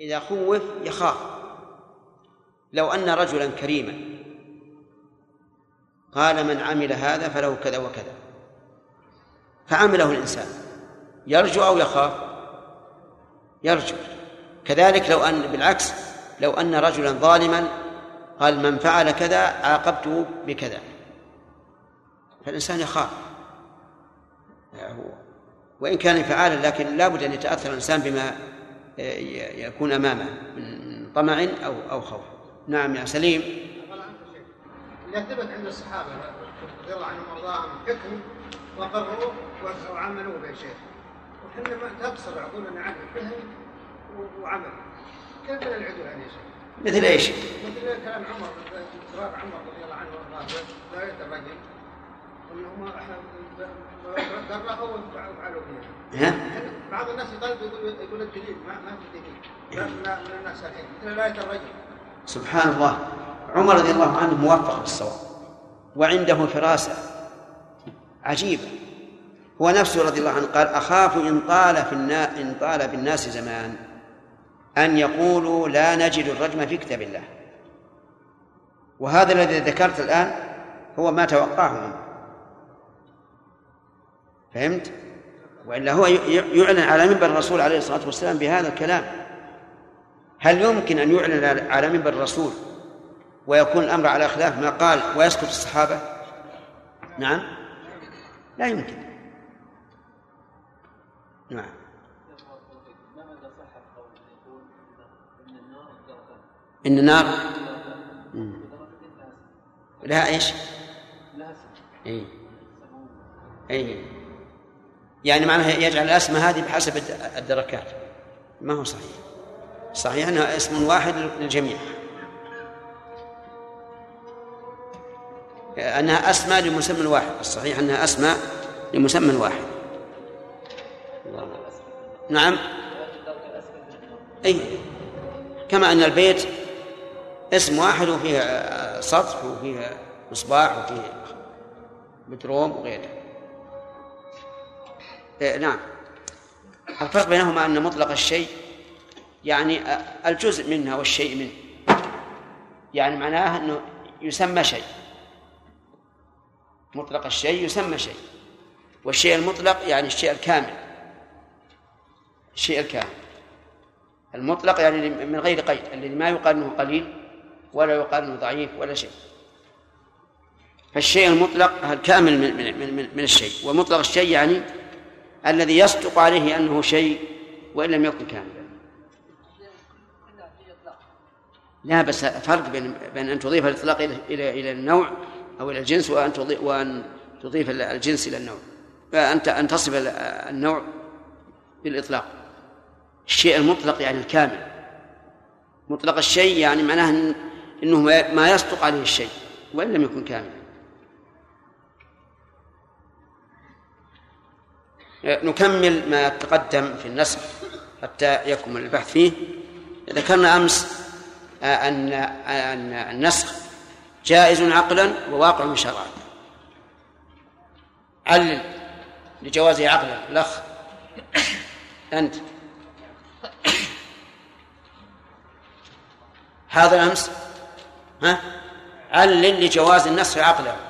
إذا خوف يخاف. لو أن رجلا كريما. قال من عمل هذا فله كذا وكذا. فعمله الإنسان. يرجو أو يخاف؟ يرجو. كذلك لو أن بالعكس لو أن رجلا ظالما قال من فعل كذا عاقبته بكذا. فالإنسان يخاف. وإن كان فعالا لكن لابد أن يتأثر الإنسان بما يكون أمامه من طمع أو أو خوف. نعم يا سليم. إذا ثبت عند الصحابة رضي الله عنهم وأرضاهم حكم وقرروه وعملوه به شيخ. وحنا ما تقصر عقولنا عنه فهم وعمل. كيف العدل عن شيخ؟ مثل إيش؟ مثل كلام عمر عمر رضي الله عنه وأرضاه لا يترجم انهم بعض الناس يطالب يقول يقول الدليل ما ما في دليل. من الناس الحين مثل لا يترجم. سبحان الله. عمر رضي الله عنه موفق بالصواب. وعنده فراسة. عجيبة. هو نفسه رضي الله عنه قال أخاف إن طال في النا... إن طال بالناس زمان. أن يقولوا لا نجد الرجم في كتاب الله. وهذا الذي ذكرت الآن هو ما توقعه منه فهمت؟ وإلا هو يعلن على منبر الرسول عليه الصلاة والسلام بهذا الكلام. هل يمكن أن يعلن على منبر الرسول ويكون الأمر على خلاف ما قال ويسكت الصحابة؟ نعم. لا يمكن. نعم. إن النار لها إيش؟ أي أي يعني معناها يجعل الأسماء هذه بحسب الدركات. ما هو صحيح؟ صحيح أنها اسم واحد للجميع. أنها أسماء لمسمى واحد الصحيح أنها أسماء لمسمى واحد نعم. أي كما أن البيت اسم واحد وفيه سطح وفيه مصباح وفيه بتروم وغيره. نعم. الفرق بينهما أن مطلق الشيء يعني الجزء منها والشيء منه. يعني معناه أنه يسمى شيء. مطلق الشيء يسمى شيء. والشيء المطلق يعني الشيء الكامل. الشيء الكامل. المطلق يعني من غير قيد الذي ما يقال أنه قليل ولا يقال أنه ضعيف ولا شيء. فالشيء المطلق الكامل من, من, من, من الشيء. ومطلق الشيء يعني الذي يصدق عليه أنه شيء وإن لم يكن كاملا. لا بس فرق بين بين أن تضيف الإطلاق إلى إلى إلى النوع أو إلى الجنس وأن تضيف وأن تضيف الجنس إلى النوع. أن أن تصف النوع بالإطلاق. الشيء المطلق يعني الكامل. مطلق الشيء يعني معناه إنه ما يصدق عليه الشيء وإن لم يكن كاملا. نكمل ما تقدم في النسخ حتى يكمل البحث فيه. ذكرنا أمس أن أن النسخ جائز عقلا وواقع شرعا. علل لجوازه عقلا الأخ. أنت. هذا الأمس ها؟ علل لجواز النسخ عقلا.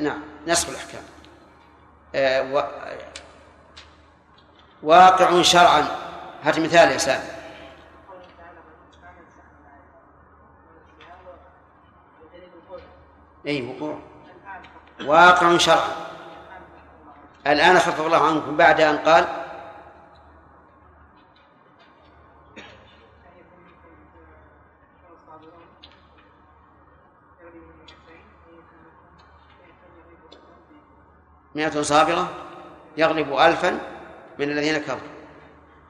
نعم نسخ الأحكام. آه. واقع شرعا. هات مثال يا سامي. اي وقوع. واقع شرعا. الآن خفف الله عنكم بعد أن قال مئة صابرة يغلب ألفا من الذين كفروا.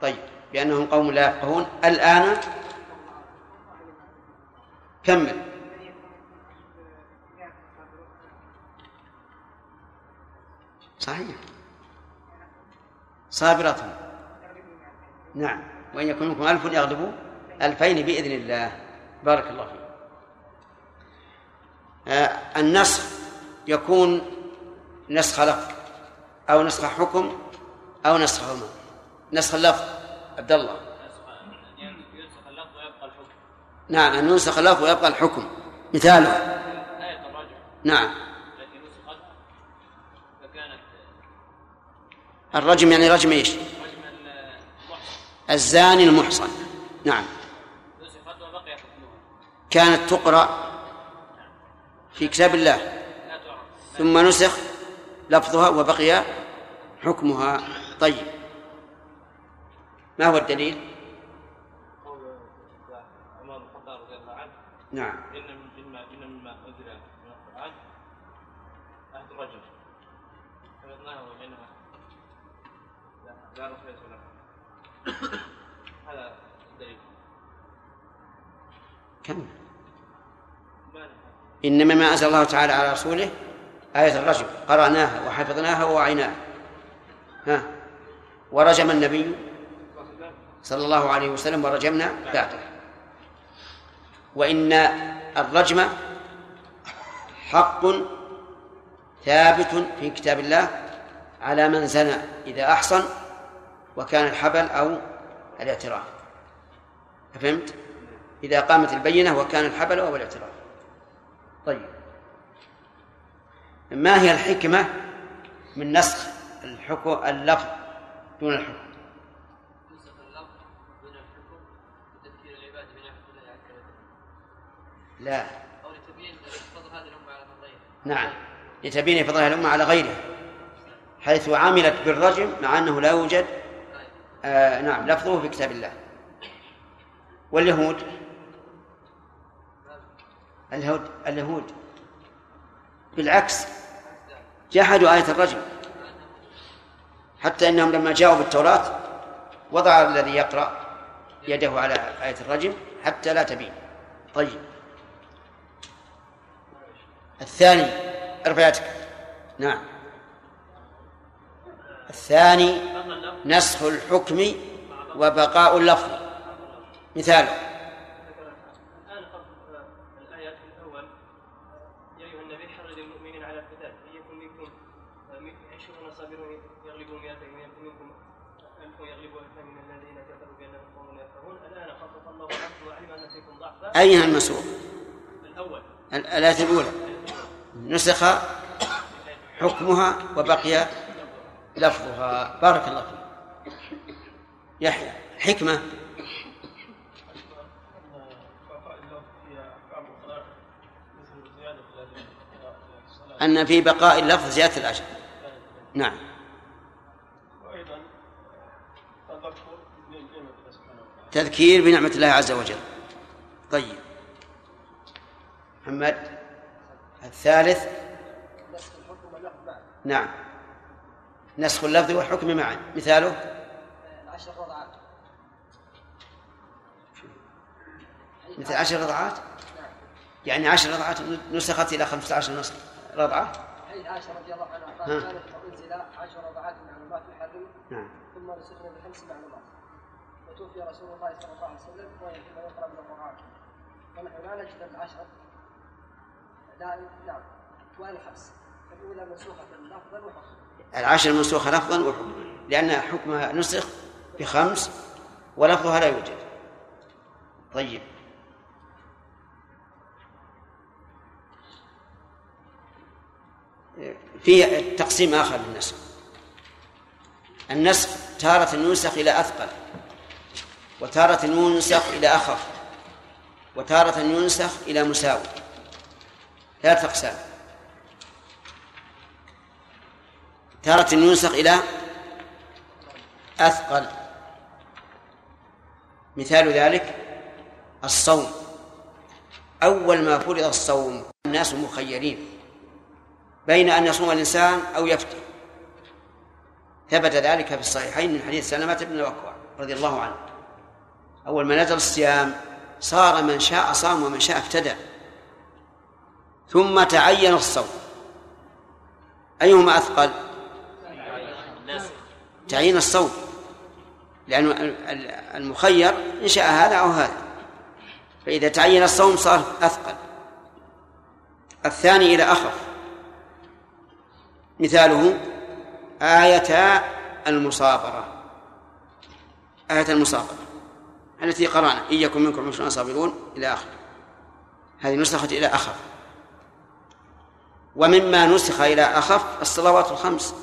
طيب بأنهم قوم لا يفقهون الآن كمل. صحيح. صابرة نعم. وإن يكون منكم ألف يغلبوا ألفين بإذن الله. بارك الله فيك. آه النسخ يكون نسخ لفظ أو نسخ حكم أو نسخ عمر نسخ اللفظ عبد الله. نعم أن ينسخ اللفظ ويبقى الحكم. مثاله. نعم. الرجم يعني رجم إيش؟ الزاني المحصن. نعم. كانت تقرأ في كتاب الله. ثم نسخ لفظها وبقي حكمها. طيب. ما هو الدليل؟ نعم. إن من القرآن الرجل حفظناه لا هذا الدليل كم؟ إنما ما أنزل الله تعالى على رسوله آية الرجم قرأناها وحفظناها ووعيناها. ها؟ ورجم النبي صلى الله عليه وسلم ورجمنا بعده. وإن الرجم حق ثابت في كتاب الله على من زنى إذا أحصن وكان الحبل أو الاعتراف. فهمت؟ إذا قامت البينة وكان الحبل أو الاعتراف. طيب. ما هي الحكمة من نسخ الحكم اللفظ دون الحكم؟ لا أو لتبيين فضل هذه الأمة على فضلها. نعم. لتبيين فضل هذه الأمة على غيرها. حيث عملت بالرجم مع أنه لا يوجد آه نعم لفظه في كتاب الله. واليهود؟ اليهود اليهود. بالعكس جحدوا آية الرجم. حتى إنهم لما جاءوا بالتوراة وضع الذي يقرأ يده على آية الرجم حتى لا تبين. طيب. الثاني ارفع يدك نعم. الثاني نسخ الحكم وبقاء اللفظ. مثاله أيها المسوق الأول. الآية الأولى. نسخ حكمها وبقي لفظها. بارك الله فيك. يحيى حكمة. أن في بقاء اللفظ زيادة الأجر. نعم. تذكير بنعمة الله عز وجل. طيب. محمد الثالث. نعم. نسخ اللفظ والحكم معا. مثاله. عشر رضعات مثل عشر رضعات؟ نعم. يعني عشر رضعات نسخت إلى خمسة عشر نسخ. رضعة؟ حديث عائشة رضي الله عنها قال كانت أنزل عشر رضعات معلومات يحرم نعم. ثم نسخنا بخمس معلومات. وتوفي رسول الله صلى الله عليه وسلم وهي فيما يقرأ من القرآن. لا نجد العشر دائم نعم والخمس فالأولى منسوخة لفظا وحكما العشر منسوخة لفظا وحكما لأن حكمها نسخ بخمس ولفظها لا يوجد. طيب. في تقسيم آخر للنسخ. النسخ تارة ينسخ إلى أثقل وتارة ينسخ إلى أخف. وتارة ينسخ إلى مساوي. ثلاث أقسام تارة ينسخ إلى أثقل. مثال ذلك الصوم. أول ما فرض الصوم الناس مخيرين بين أن يصوم الإنسان أو يفتي ثبت ذلك في الصحيحين من حديث سلمة بن الأكوع رضي الله عنه. أول ما نزل الصيام صار من شاء صام ومن شاء ابتدع ثم تعين الصوم. أيهما أثقل؟ تعيين الصوم. لأن المخير إن شاء هذا أو هذا. فإذا تعين الصوم صار أثقل. الثاني إلى أخف مثاله آية المصابرة. آية المصابرة. التي قرأنا. إن يكن منكم عشرون صابرون إلى آخر. هذه نسخت إلى أخف ومما نسخ إلى أخف الصلوات الخمس.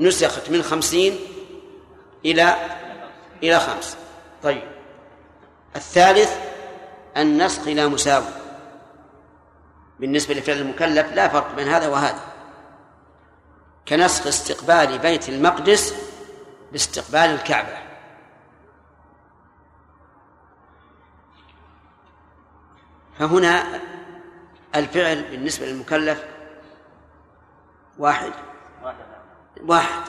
نسخت من خمسين إلى إلى خمس. طيب. الثالث النسخ إلى مساوي بالنسبة لفعل المكلف لا فرق بين هذا وهذا. كنسخ استقبال بيت المقدس باستقبال الكعبة. فهنا الفعل بالنسبة للمكلف واحد. واحد.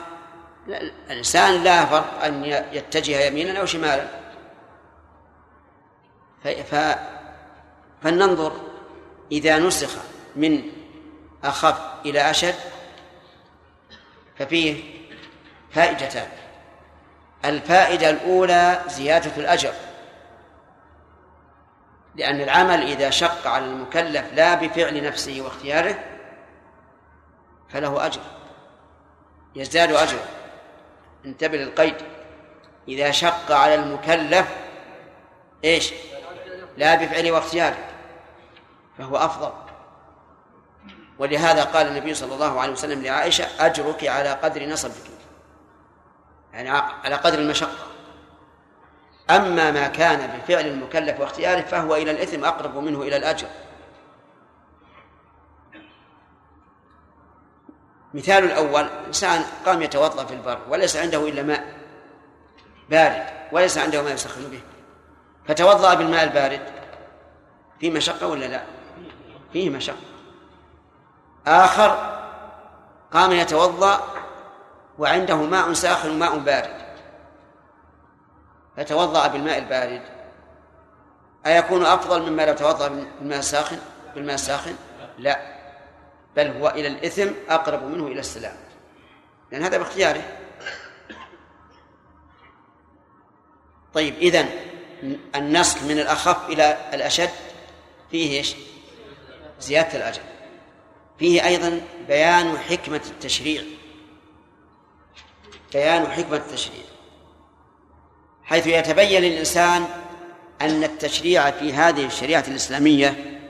الإنسان لا فرق أن يتجه يمينا أو شمالا. ف... فلننظر إذا نسخ من أخف إلى أشد ففيه فائدتان. الفائدة الأولى زيادة الأجر. لأن العمل إذا شق على المكلف لا بفعل نفسه واختياره فله أجر. يزداد أجره. انتبه للقيد. إذا شق على المكلف إيش؟ لا بفعله واختياره. فهو أفضل. ولهذا قال النبي صلى الله عليه وسلم لعائشة أجرك على قدر نصبك. يعني على قدر المشقة. أما ما كان بفعل المكلف واختياره فهو إلى الإثم أقرب منه إلى الأجر. مثال الأول إنسان قام يتوضأ في البر وليس عنده إلا ماء بارد وليس عنده ما يسخن به. فتوضأ بالماء البارد في مشقة ولا لا؟ فيه مشقة. آخر قام يتوضأ وعنده ماء ساخن وماء بارد. فتوضأ بالماء البارد. أيكون أفضل مما لو توضأ بالماء الساخن؟ بالماء الساخن؟ لا. بل هو إلى الإثم أقرب منه إلى السلام. لأن هذا باختياره. طيب إذن النسخ من الأخف إلى الأشد فيه إيش؟ زيادة الأجر. فيه أيضا بيان حكمة التشريع. بيان حكمة التشريع. حيث يتبين للإنسان أن التشريع في هذه الشريعة الإسلامية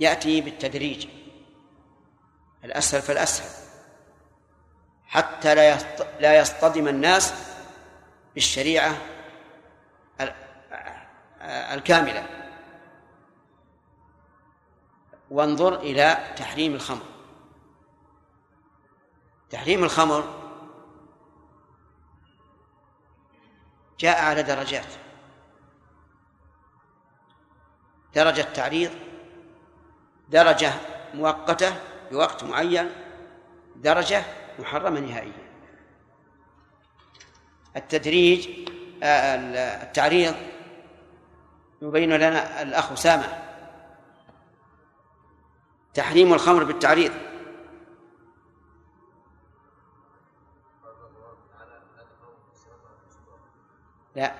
يأتي بالتدريج. الأسهل فالأسهل. حتى لا لا يصطدم الناس بالشريعة الكاملة. وانظر إلى تحريم الخمر. تحريم الخمر جاء على درجات. درجة تعريض درجة مؤقتة بوقت معين درجة محرمة نهائيا. التدريج آه، التعريض يبين لنا الأخ أسامة. تحريم الخمر بالتعريض لا.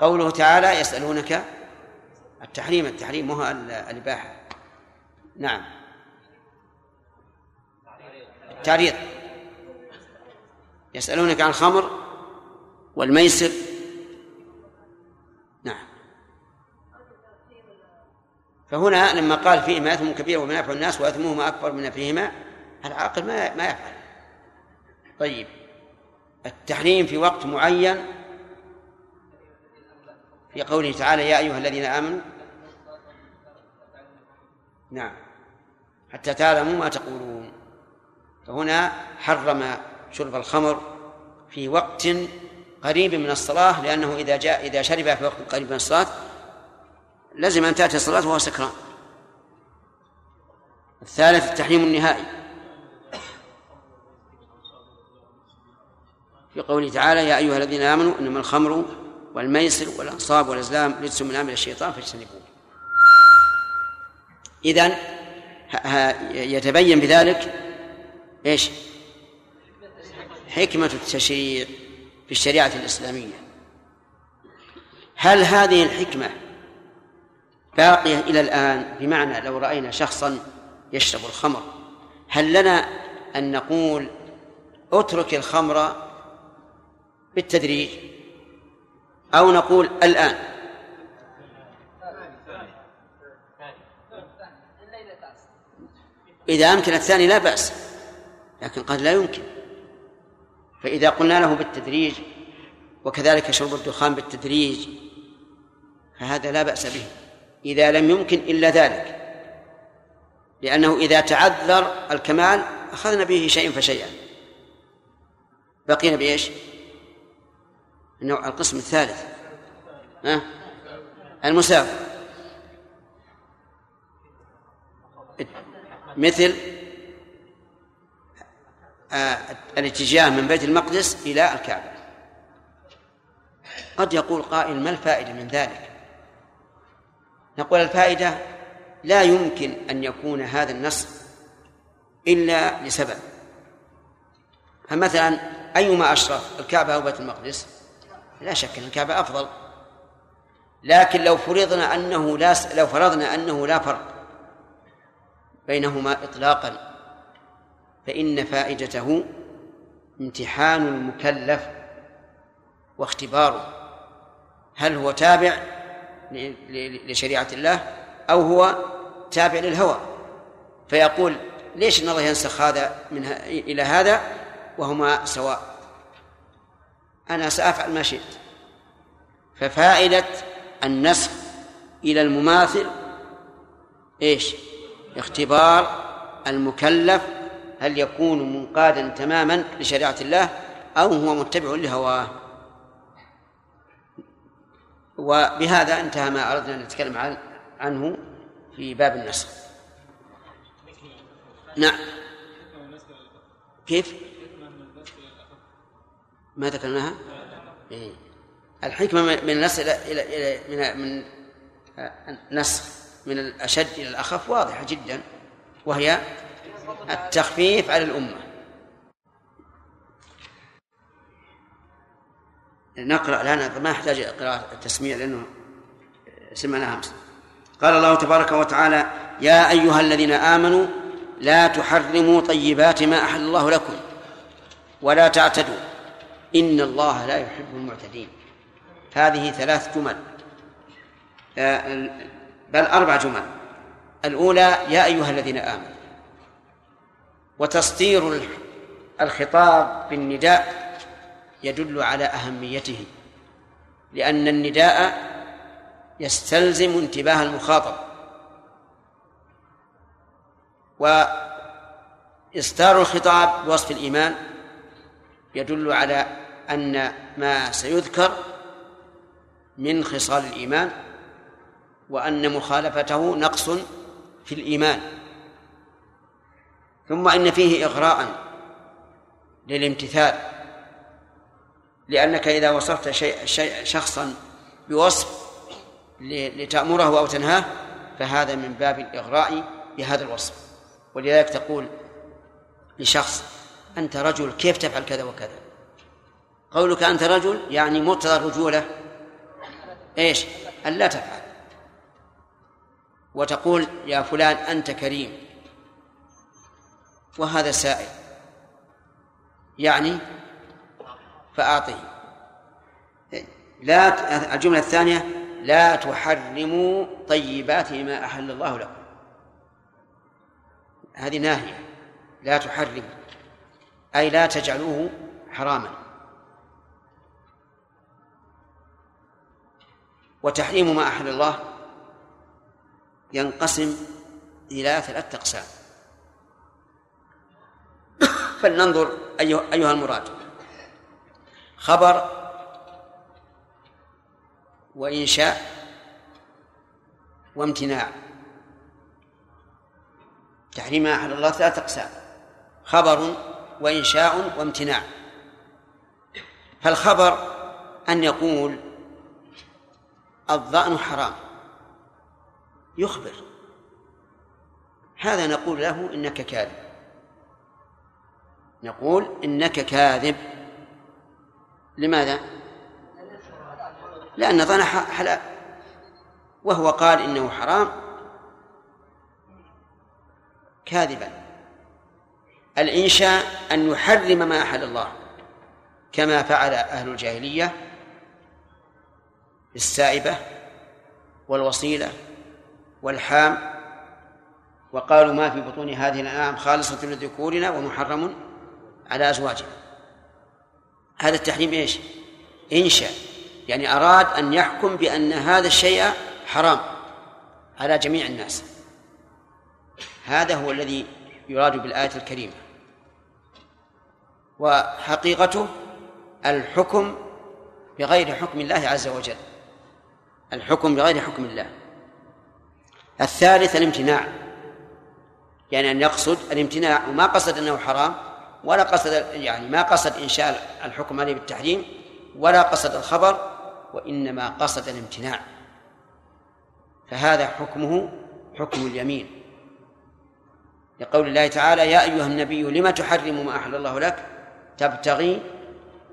قوله تعالى يسألونك التحريم التحريم مو الإباحة. نعم. التعريض. يسألونك عن الخمر والميسر. نعم. فهنا لما قال فيهما إثم كبير ومنافع الناس وإثمهما أكبر من فيهما العاقل ما ما يفعل. طيب التحريم في وقت معين في قوله تعالى يا أيها الذين آمنوا. نعم حتى تعلموا ما تقولون. فهنا حرم شرب الخمر في وقت قريب من الصلاة لأنه إذا جاء إذا شرب في وقت قريب من الصلاة لزم أن تأتي الصلاة وهو سكران. الثالث التحريم النهائي. في قوله تعالى يا أيها الذين آمنوا إنما الخمر والميسر والأنصاب والأزلام رجس من عمل الشيطان فاجتنبوه إذن يتبين بذلك إيش؟ حكمة التشريع في الشريعة الإسلامية هل هذه الحكمة باقية إلى الآن بمعنى لو رأينا شخصا يشرب الخمر هل لنا أن نقول اترك الخمر بالتدريج. أو نقول الآن. إذا أمكن الثاني لا بأس لكن قد لا يمكن. فإذا قلنا له بالتدريج وكذلك شرب الدخان بالتدريج فهذا لا بأس به. إذا لم يمكن إلا ذلك لأنه إذا تعذر الكمال أخذنا به شيئا فشيئا. بقينا بإيش؟ النوع القسم الثالث. ها؟ المسافر مثل آه، الاتجاه من بيت المقدس إلى الكعبة. قد يقول قائل ما الفائدة من ذلك؟ نقول الفائدة لا يمكن أن يكون هذا النص إلا لسبب. فمثلا أيما أشرف الكعبة أو بيت المقدس؟ لا شك أن الكعبة أفضل. لكن لو فرضنا أنه لا لو فرضنا أنه لا فرق بينهما إطلاقا فإن فائدته امتحان المكلف واختباره. هل هو تابع لشريعة الله أو هو تابع للهوى؟ فيقول ليش إن الله ينسخ هذا من إلى هذا وهما سواء؟ أنا سأفعل ما شئت. ففائدة النسخ إلى المماثل إيش؟ اختبار المكلف هل يكون منقادا تماما لشريعة الله أو هو متبع لهواه. وبهذا انتهى ما أردنا أن نتكلم عنه في باب النسخ. نعم. كيف؟ ما ذكرناها؟ إيه؟ الحكمة من النسخ إلى إلى من من النسخ من الأشد إلى الأخف واضحة جدا وهي التخفيف على الأمة. نقرأ الآن ما يحتاج قراءة التسميع لأنه سمعناها أمس. قال الله تبارك وتعالى يا أيها الذين آمنوا لا تحرموا طيبات ما أحل الله لكم ولا تعتدوا إن الله لا يحب المعتدين. هذه ثلاث جمل. آه، بل أربع جمل. الأولى يا أيها الذين آمنوا وتسطير الخطاب بالنداء يدل على أهميته لأن النداء يستلزم انتباه المخاطب وإصدار الخطاب بوصف الإيمان يدل على أن ما سيذكر من خصال الإيمان وأن مخالفته نقص في الإيمان. ثم إن فيه إغراء للامتثال لأنك إذا وصفت شيء شيء شخصا بوصف لتأمره أو تنهاه فهذا من باب الإغراء بهذا الوصف. ولذلك تقول لشخص أنت رجل كيف تفعل كذا وكذا؟ قولك أنت رجل يعني مقتضى الرجولة إيش؟ أن لا تفعل. وتقول يا فلان أنت كريم. وهذا سائل. يعني فأعطه. لا الجملة الثانية لا تحرموا طيبات ما أحل الله لكم. هذه ناهية. لا تحرموا. أي لا تجعلوه حراما. وتحريم ما أحل الله ينقسم إلى ثلاثة أقسام. فلننظر أيها المراد. خبر وإنشاء وامتناع. تحريم ما أحل الله ثلاثة أقسام. خبر وإنشاء وامتناع. فالخبر أن يقول الظأن حرام. يخبر. هذا نقول له إنك كاذب. نقول إنك كاذب. لماذا؟ لأن ظن حلال وهو قال إنه حرام. كاذبا. الإنشاء أن يحرم ما أحل الله كما فعل أهل الجاهلية. السائبة والوصيلة والحام وقالوا ما في بطون هذه الأنعام خالصة لذكورنا ومحرم على أزواجنا. هذا التحريم إيش؟ إنشاء يعني أراد أن يحكم بأن هذا الشيء حرام على جميع الناس. هذا هو الذي يراد بالآية الكريمة. وحقيقته الحكم بغير حكم الله عز وجل. الحكم بغير حكم الله. الثالث الامتناع. يعني أن يقصد الامتناع وما قصد أنه حرام ولا قصد يعني ما قصد إنشاء الحكم عليه بالتحريم ولا قصد الخبر وإنما قصد الامتناع. فهذا حكمه حكم اليمين. لقول الله تعالى يا أيها النبي لم تحرم ما أحل الله لك؟ تبتغي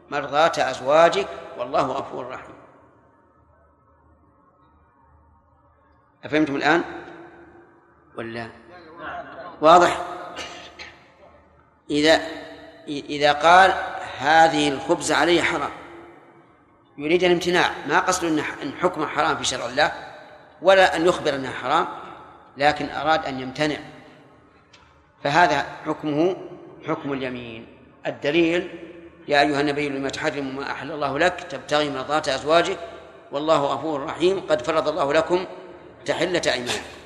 مرضاة أزواجك والله غفور رحيم. أفهمتم الآن؟ ولا واضح؟ إذا إذا قال هذه الخبز علي حرام يريد الامتناع ما قصد أن حكم حرام في شرع الله ولا أن يخبر أنها حرام لكن أراد أن يمتنع فهذا حكمه حكم اليمين الدليل يا أيها النبي لما تحرم ما أحل الله لك تبتغي مرضات أزواجك والله غفور رحيم قد فرض الله لكم تحلة أيمانكم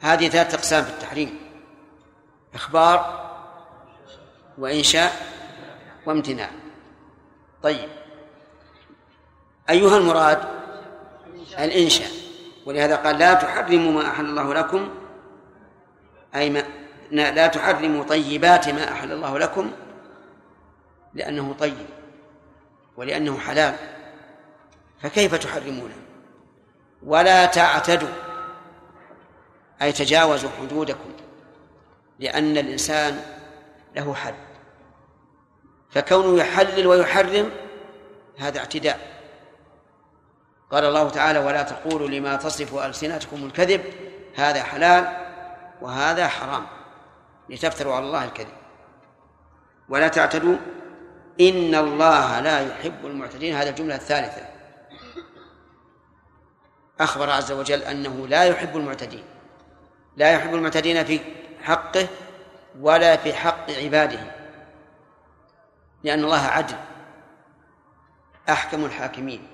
هذه ثلاثة أقسام في التحريم. إخبار وإنشاء وامتناع. طيب. أيها المراد الإنشاء. ولهذا قال لا تحرموا ما أحل الله لكم أي ما لا تحرموا طيبات ما أحل الله لكم لأنه طيب ولأنه حلال. فكيف تحرمونه؟ ولا تعتدوا. أي تجاوزوا حدودكم لأن الإنسان له حد. فكونه يحلل ويحرم هذا اعتداء. قال الله تعالى ولا تقولوا لما تصف ألسنتكم الكذب هذا حلال وهذا حرام. لتفتروا على الله الكذب. ولا تعتدوا. إن الله لا يحب المعتدين. هذه الجملة الثالثة. أخبر عز وجل أنه لا يحب المعتدين لا يحب المعتدين في حقه ولا في حق عباده لأن الله عدل أحكم الحاكمين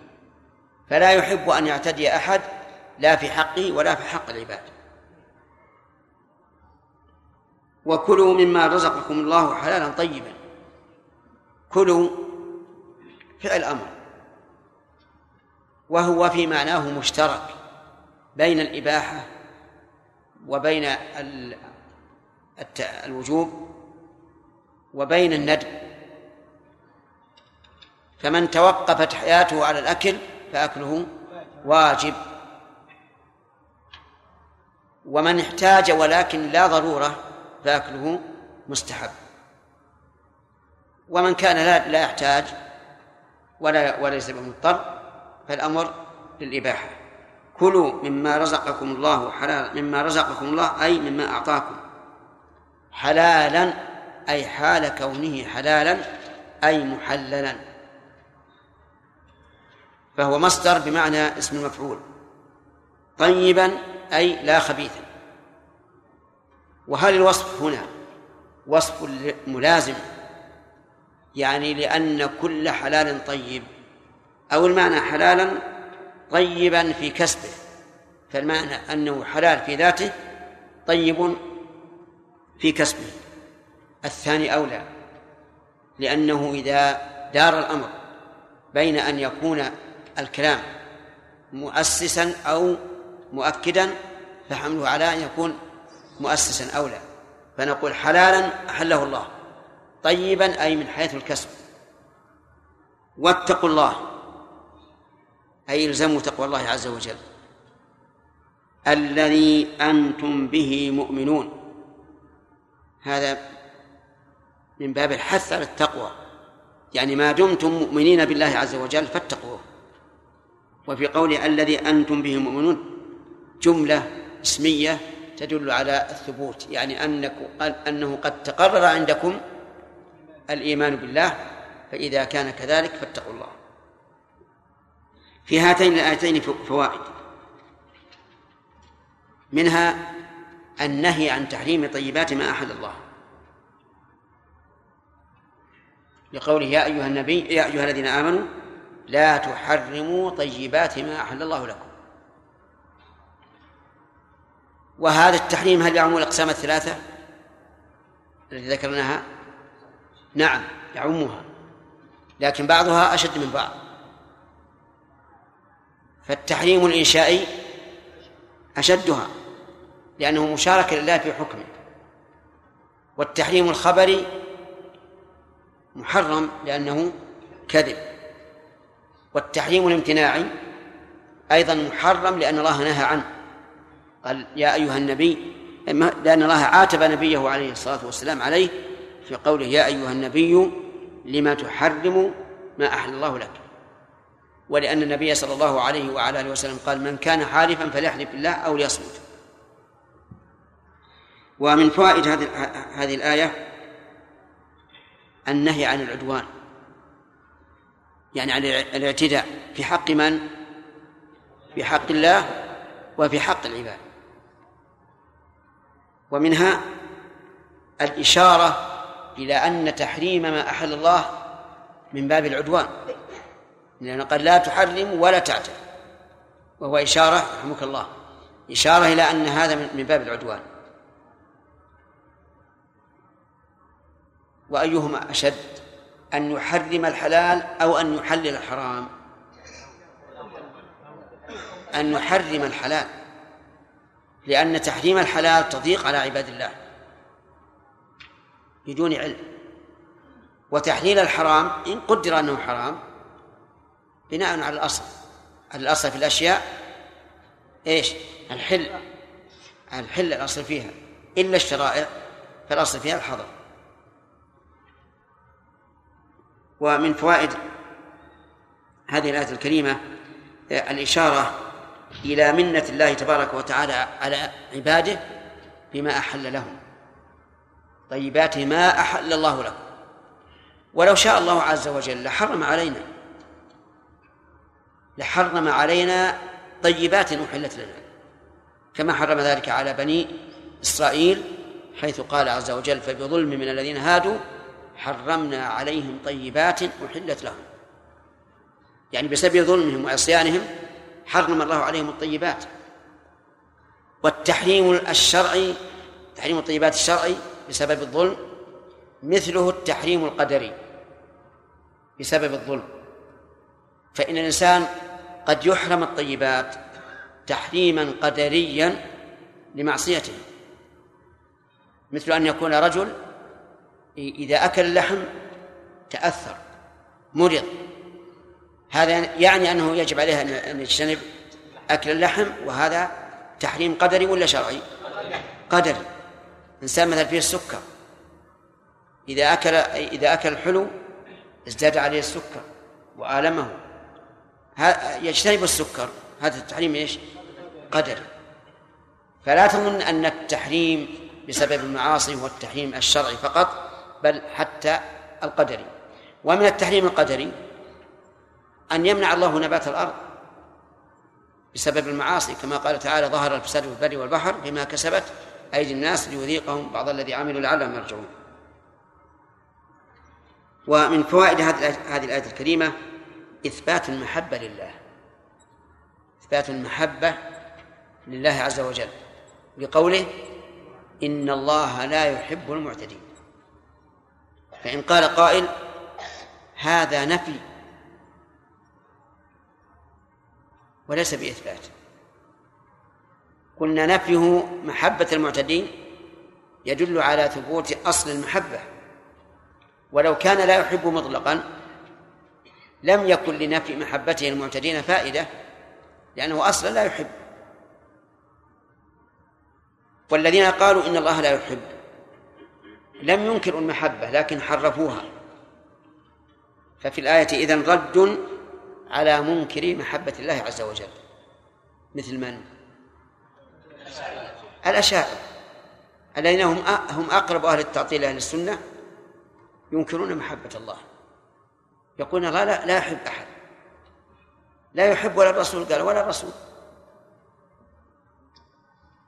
فلا يحب أن يعتدي أحد لا في حقه ولا في حق العباد. وكلوا مما رزقكم الله حلالا طيبا كلوا فعل أمر وهو في معناه مشترك بين الإباحة وبين الوجوب وبين الندب فمن توقفت حياته على الأكل فأكله واجب. ومن احتاج ولكن لا ضرورة فأكله مستحب. ومن كان لا, لا يحتاج ولا وليس بمضطر فالأمر للإباحة. كلوا مما رزقكم الله حلال مما رزقكم الله أي مما أعطاكم. حلالا أي حال كونه حلالا أي محللا. فهو مصدر بمعنى اسم المفعول. طيبا أي لا خبيثا. وهل الوصف هنا وصف ملازم؟ يعني لأن كل حلال طيب. أو المعنى حلالا طيبا في كسبه فالمعنى أنه حلال في ذاته طيب في كسبه. الثاني أولى لأنه إذا دار الأمر بين أن يكون الكلام مؤسسا أو مؤكدا فحمله على أن يكون مؤسسا أولى. فنقول حلالا أحله الله طيبا أي من حيث الكسب. واتقوا الله. أي الزموا تقوى الله عز وجل. الذي أنتم به مؤمنون. هذا من باب الحث على التقوى. يعني ما دمتم مؤمنين بالله عز وجل فاتقوه. وفي قوله الذي أنتم به مؤمنون جملة اسمية تدل على الثبوت. يعني أنكم أنه قد تقرر عندكم الإيمان بالله فإذا كان كذلك فاتقوا الله. في هاتين الآيتين فوائد. منها النهي عن تحريم طيبات ما أحل الله. لقوله يا أيها النبي يا أيها الذين آمنوا لا تحرموا طيبات ما أحل الله لكم. وهذا التحريم هل يعم الأقسام الثلاثة التي ذكرناها؟ نعم يعمها. لكن بعضها أشد من بعض. فالتحريم الإنشائي أشدها لأنه مشاركة لله في حكمه. والتحريم الخبري محرم لأنه كذب. والتحريم الامتناعي أيضا محرم لأن الله نهى عنه. قال يا أيها النبي لأن الله عاتب نبيه عليه الصلاة والسلام عليه في قوله يا أيها النبي لما تحرم ما أحل الله لك؟ ولأن النبي صلى الله عليه وعلى آله وسلم قال من كان حالفا فليحلف بالله أو ليصمت. ومن فوائد هذه هذه الآية النهي عن العدوان يعني عن الاعتداء. في حق من؟ في حق الله وفي حق العباد. ومنها الإشارة إلى أن تحريم ما أحل الله من باب العدوان. لأنه قد لا تحرم ولا تعتد وهو إشارة رحمك الله إشارة إلى أن هذا من باب العدوان. وأيهما أشد؟ أن يحرم الحلال أو أن يحلل الحرام. أن يحرم الحلال. لأن تحريم الحلال تضيق على عباد الله. بدون علم. وتحليل الحرام إن قدر أنه حرام بناء على الأصل. الأصل في الأشياء إيش؟ الحل. الحل الأصل فيها. إلا الشرائع فالأصل فيها الحظر. ومن فوائد هذه الآية الكريمة الإشارة إلى منة الله تبارك وتعالى على عباده بما أحل لهم. طيبات ما أحل الله لكم. ولو شاء الله عز وجل لحرم علينا. لحرم علينا طيبات أحلت لنا. كما حرم ذلك على بني إسرائيل حيث قال عز وجل فبظلم من الذين هادوا حرمنا عليهم طيبات أحلت لهم. يعني بسبب ظلمهم وعصيانهم حرم الله عليهم الطيبات. والتحريم الشرعي تحريم الطيبات الشرعي بسبب الظلم مثله التحريم القدري بسبب الظلم. فإن الإنسان قد يحرم الطيبات تحريما قدريا لمعصيته. مثل أن يكون رجل إذا أكل اللحم تأثر مرض. هذا يعني أنه يجب عليه أن يجتنب أكل اللحم وهذا تحريم قدري ولا شرعي؟ قدري. إنسان مثلا فيه السكر. إذا أكل إذا أكل الحلو ازداد عليه السكر وآلمه. يجتنب السكر. هذا التحريم إيش؟ قدري فلا تظن أن التحريم بسبب المعاصي هو التحريم الشرعي فقط بل حتى القدري. ومن التحريم القدري أن يمنع الله نبات الأرض بسبب المعاصي كما قال تعالى ظهر الفساد في البر والبحر بما كسبت أيدي الناس ليذيقهم بعض الذي عملوا لعلهم يرجعون. ومن فوائد هذه الآية الكريمة إثبات المحبة لله. إثبات المحبة لله عز وجل. بقوله إن الله لا يحب المعتدين. فإن قال قائل هذا نفي وليس بإثبات. قلنا نفيه محبة المعتدين يدل على ثبوت أصل المحبة. ولو كان لا يحب مطلقا لم يكن لنفي محبته المعتدين فائدة لأنه أصلا لا يحب. والذين قالوا إن الله لا يحب لم ينكروا المحبة لكن حرفوها. ففي الآية إذن رد على منكر محبة الله عز وجل. مثل من؟ الأشاعرة. الذين هم هم أقرب أهل التعطيل أهل السنة ينكرون محبة الله. الله لا, لا يحب أحد. لا يحب ولا الرسول قال ولا الرسول.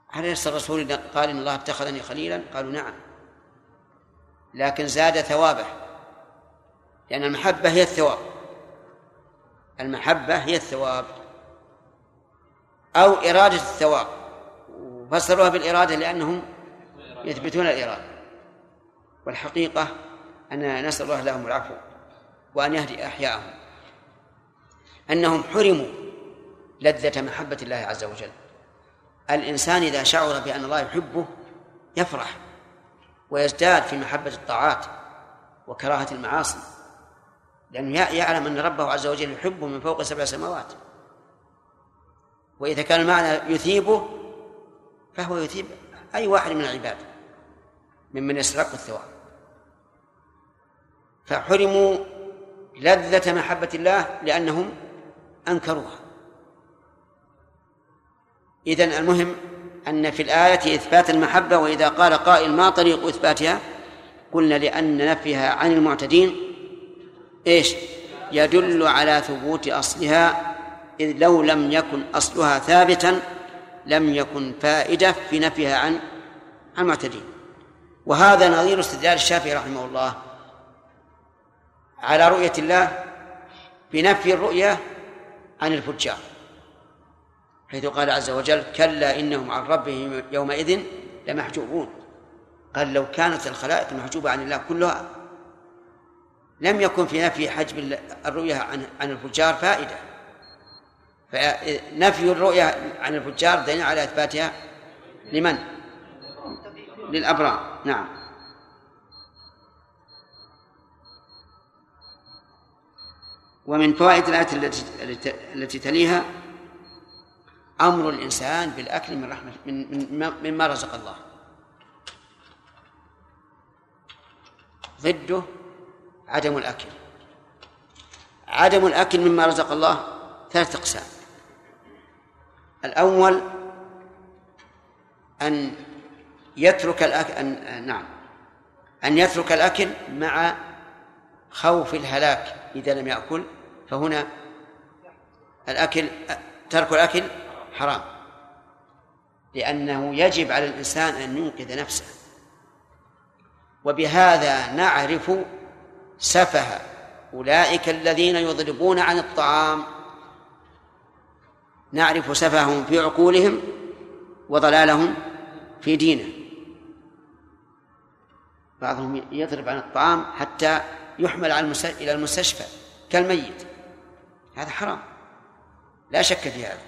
هل يسر الرسول قال إن الله اتخذني خليلا؟ قالوا نعم. لكن زاد ثوابه لأن المحبة هي الثواب. المحبة هي الثواب أو إرادة الثواب. وفسروها بالإرادة لأنهم يثبتون الإرادة. والحقيقة أن نسأل الله لهم العفو. وأن يهدي أحياءهم. أنهم حرموا لذة محبة الله عز وجل. الإنسان إذا شعر بأن الله يحبه يفرح ويزداد في محبة الطاعات وكراهة المعاصي لأنه يعلم أن ربه عز وجل يحبه من فوق سبع سماوات. وإذا كان المعنى يثيبه فهو يثيب أي واحد من العباد ممن يستحق الثواب. فحرموا لذة محبة الله لأنهم أنكروها. إذن المهم أن في الآية إثبات المحبة وإذا قال قائل ما طريق إثباتها قلنا لأن نفيها عن المعتدين إيش؟ يدل على ثبوت أصلها إذ لو لم يكن أصلها ثابتا لم يكن فائدة في نفيها عن المعتدين. وهذا نظير استدلال الشافعي رحمه الله. على رؤية الله بنفي الرؤية عن الفجار. حيث قال عز وجل كلا إنهم عن ربهم يومئذ لمحجوبون. قال لو كانت الخلائق محجوبة عن الله كلها لم يكن في نفي حجب الرؤية عن عن الفجار فائدة. فنفي الرؤية عن الفجار دليل على إثباتها لمن؟ للأبرار. نعم. ومن فوائد الآية التي تليها أمر الإنسان بالأكل من رحمة من مما رزق الله. ضده عدم الأكل. عدم الأكل مما رزق الله ثلاثة أقسام. الأول أن يترك الأكل أن نعم. أن يترك الأكل مع خوف الهلاك. إذا لم يأكل فهنا الأكل ترك الأكل حرام. لأنه يجب على الإنسان أن ينقذ نفسه. وبهذا نعرف سفه أولئك الذين يضربون عن الطعام. نعرف سفههم في عقولهم وضلالهم في دينه. بعضهم يضرب عن الطعام حتى يحمل إلى المستشفى كالميت. هذا حرام. لا شك في هذا.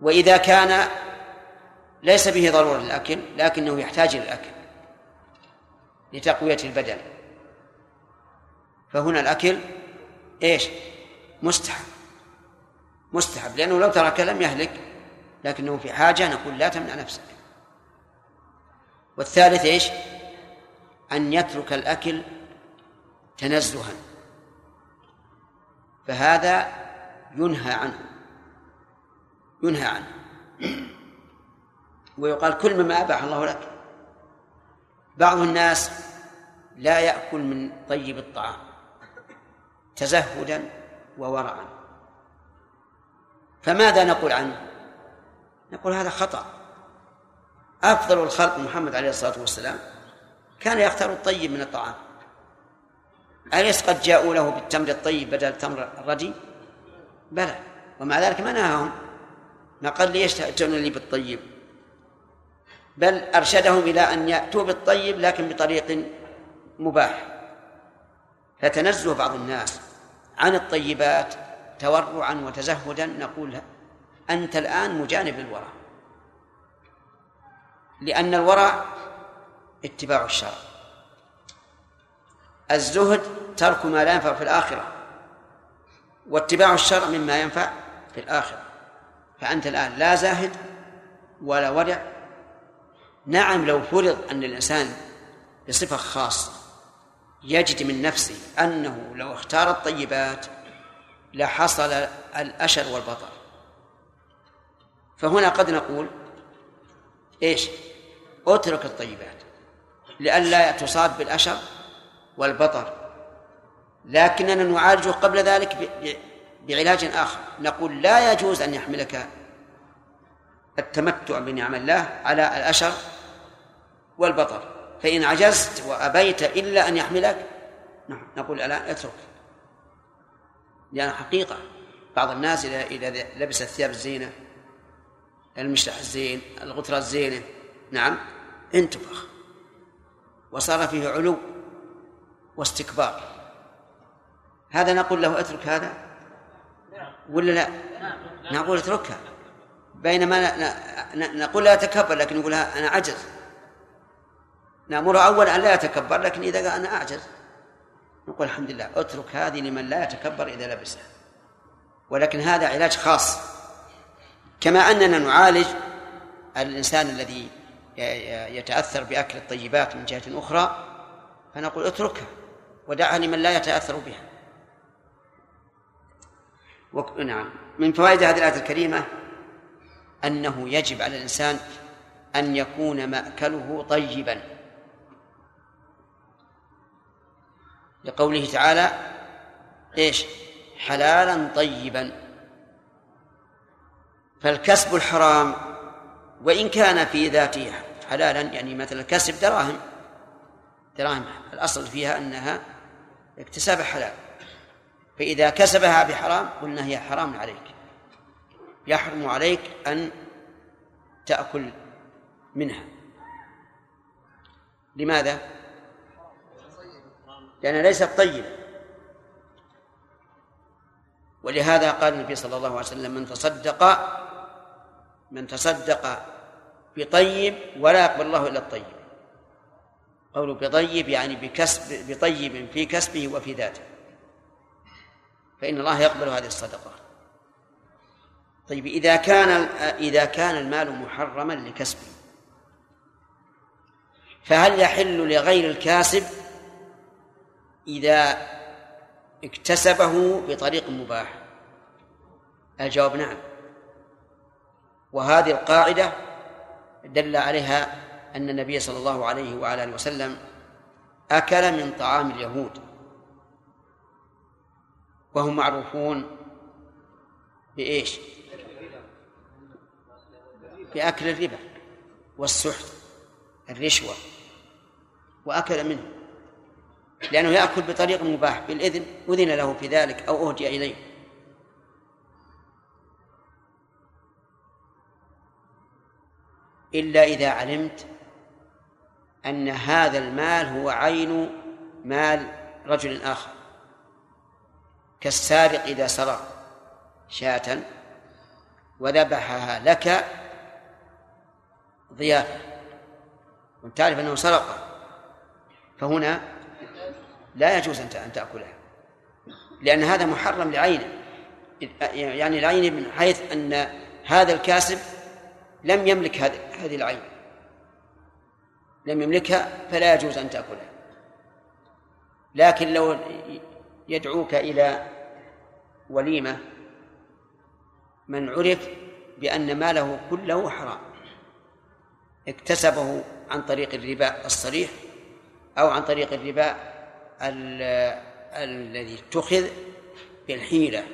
وإذا كان ليس به ضرورة للأكل لكنه يحتاج إلى الأكل لتقوية البدن. فهنا الأكل إيش؟ مستحب. مستحب لأنه لو ترك لم يهلك لكنه في حاجة نقول لا تمنع نفسك. والثالث إيش؟ أن يترك الأكل تنزها. فهذا ينهى عنه. ينهى عنه. ويقال كل مما أباح الله لك. بعض الناس لا يأكل من طيب الطعام تزهدا وورعا. فماذا نقول عنه؟ نقول هذا خطأ. أفضل الخلق محمد عليه الصلاة والسلام كان يختار الطيب من الطعام. أليس قد جاءوا له بالتمر الطيب بدل التمر الردي؟ بلى. ومع ذلك ما نهاهم ما قال ليش تأتون لي بالطيب. بل أرشدهم إلى أن يأتوا بالطيب لكن بطريق مباح. فتنزه بعض الناس عن الطيبات تورعا وتزهدا. نقول أنت الآن مجانب للورع. لأن الورع اتباع الشرع. الزهد ترك ما لا ينفع في الآخرة واتباع الشرع مما ينفع في الآخرة. فأنت الآن لا زاهد ولا ورع نعم لو فرض أن الإنسان بصفة خاصة يجد من نفسه أنه لو اختار الطيبات لحصل الأشر والبطر. فهنا قد نقول إيش؟ اترك الطيبات. لئلا تصاب بالأشر والبطر. لكننا نعالجه قبل ذلك بعلاج آخر. نقول لا يجوز أن يحملك التمتع بنعم الله على الأشر والبطر. فإن عجزت وأبيت إلا أن يحملك نقول ألا اترك. لأن حقيقة بعض الناس إذا لبس الثياب الزينة المشلح الزين الغترة الزينة نعم انتفخ. وصار فيه علو واستكبار. هذا نقول له اترك هذا؟ ولا لا؟ نقول اتركها. بينما نقول لا تكبر لكن يقول أنا عجز نأمره أولا أن لا يتكبر لكن إذا قال أنا أعجز نقول الحمد لله اترك هذه لمن لا يتكبر إذا لبسها ولكن هذا علاج خاص. كما أننا نعالج الإنسان الذي يتأثر بأكل الطيبات من جهة أخرى فنقول اتركها ودعها لمن لا يتأثر بها. نعم. من فوائد هذه الآية الكريمة أنه يجب على الإنسان أن يكون مأكله طيبا. لقوله تعالى إيش؟ حلالا طيبا. فالكسب الحرام وإن كان في ذاته حلالا يعني مثلا كسب دراهم. دراهم الأصل فيها أنها اكتساب حلال. فإذا كسبها بحرام قلنا هي حرام عليك. يحرم عليك أن تأكل منها. لماذا؟ لأنها ليست طيبة. ولهذا قال النبي صلى الله عليه وسلم من تصدق من تصدق بطيب ولا يقبل الله إلا الطيب. قوله بطيب يعني بكسب بطيب في كسبه وفي ذاته. فإن الله يقبل هذه الصدقة. طيب إذا كان إذا كان المال محرما لكسبه فهل يحل لغير الكاسب إذا اكتسبه بطريق مباح؟ الجواب نعم. وهذه القاعدة دل عليها أن النبي صلى الله عليه وعلى آله وسلم أكل من طعام اليهود وهم معروفون بإيش؟ بأكل الربا والسحت الرشوة وأكل منه لأنه يأكل بطريق مباح بالإذن أذن له في ذلك أو أهدي إليه إلا إذا علمت أن هذا المال هو عين مال رجل آخر. كالسارق إذا سرق شاة وذبحها لك ضيافة. وأنت تعرف أنه سرق. فهنا لا يجوز أن تأكلها. لأن هذا محرم لعينه. يعني العين من حيث أن هذا الكاسب لم يملك هذه العين. لم يملكها فلا يجوز أن تأكلها. لكن لو يدعوك إلى وليمة من عرف بأن ماله كله حرام. اكتسبه عن طريق الربا الصريح أو عن طريق الربا الذي اتخذ بالحيلة.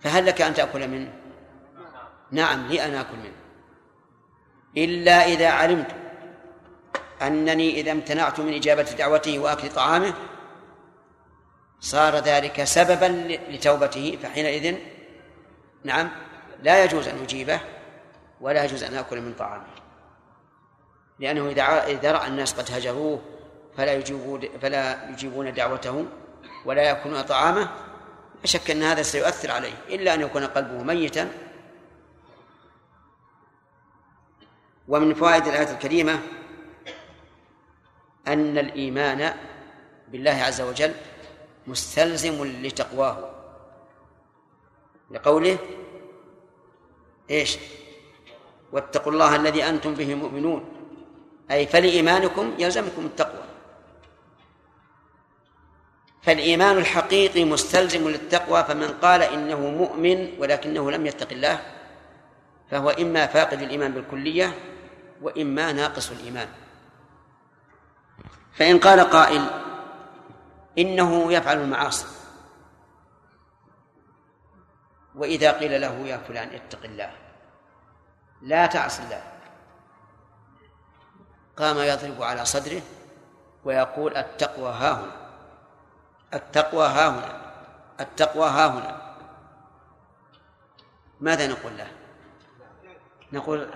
فهل لك أن تأكل منه؟ نعم لي أن آكل منه. إلا إذا علمت أنني إذا امتنعت من إجابة دعوته وأكل طعامه صار ذلك سببا لتوبته فحينئذ نعم لا يجوز أن أجيبه ولا يجوز أن آكل من طعامه. لأنه إذا رأى الناس قد هجروه فلا يجيبون فلا يجيبون دعوته ولا يأكلون طعامه شك أن هذا سيؤثر عليه. إلا أن يكون قلبه ميتا ومن فوائد الآية الكريمة أن الإيمان بالله عز وجل مستلزم لتقواه. لقوله إيش؟ واتقوا الله الذي أنتم به مؤمنون. أي فلإيمانكم يلزمكم التقوى. فالإيمان الحقيقي مستلزم للتقوى فمن قال إنه مؤمن ولكنه لم يتق الله فهو إما فاقد الإيمان بالكلية وإما ناقص الإيمان. فإن قال قائل إنه يفعل المعاصي. وإذا قيل له يا فلان اتق الله لا تعص الله. قام يضرب على صدره ويقول التقوى ها هنا التقوى ها هنا التقوى ها هنا. ماذا نقول له؟ نقول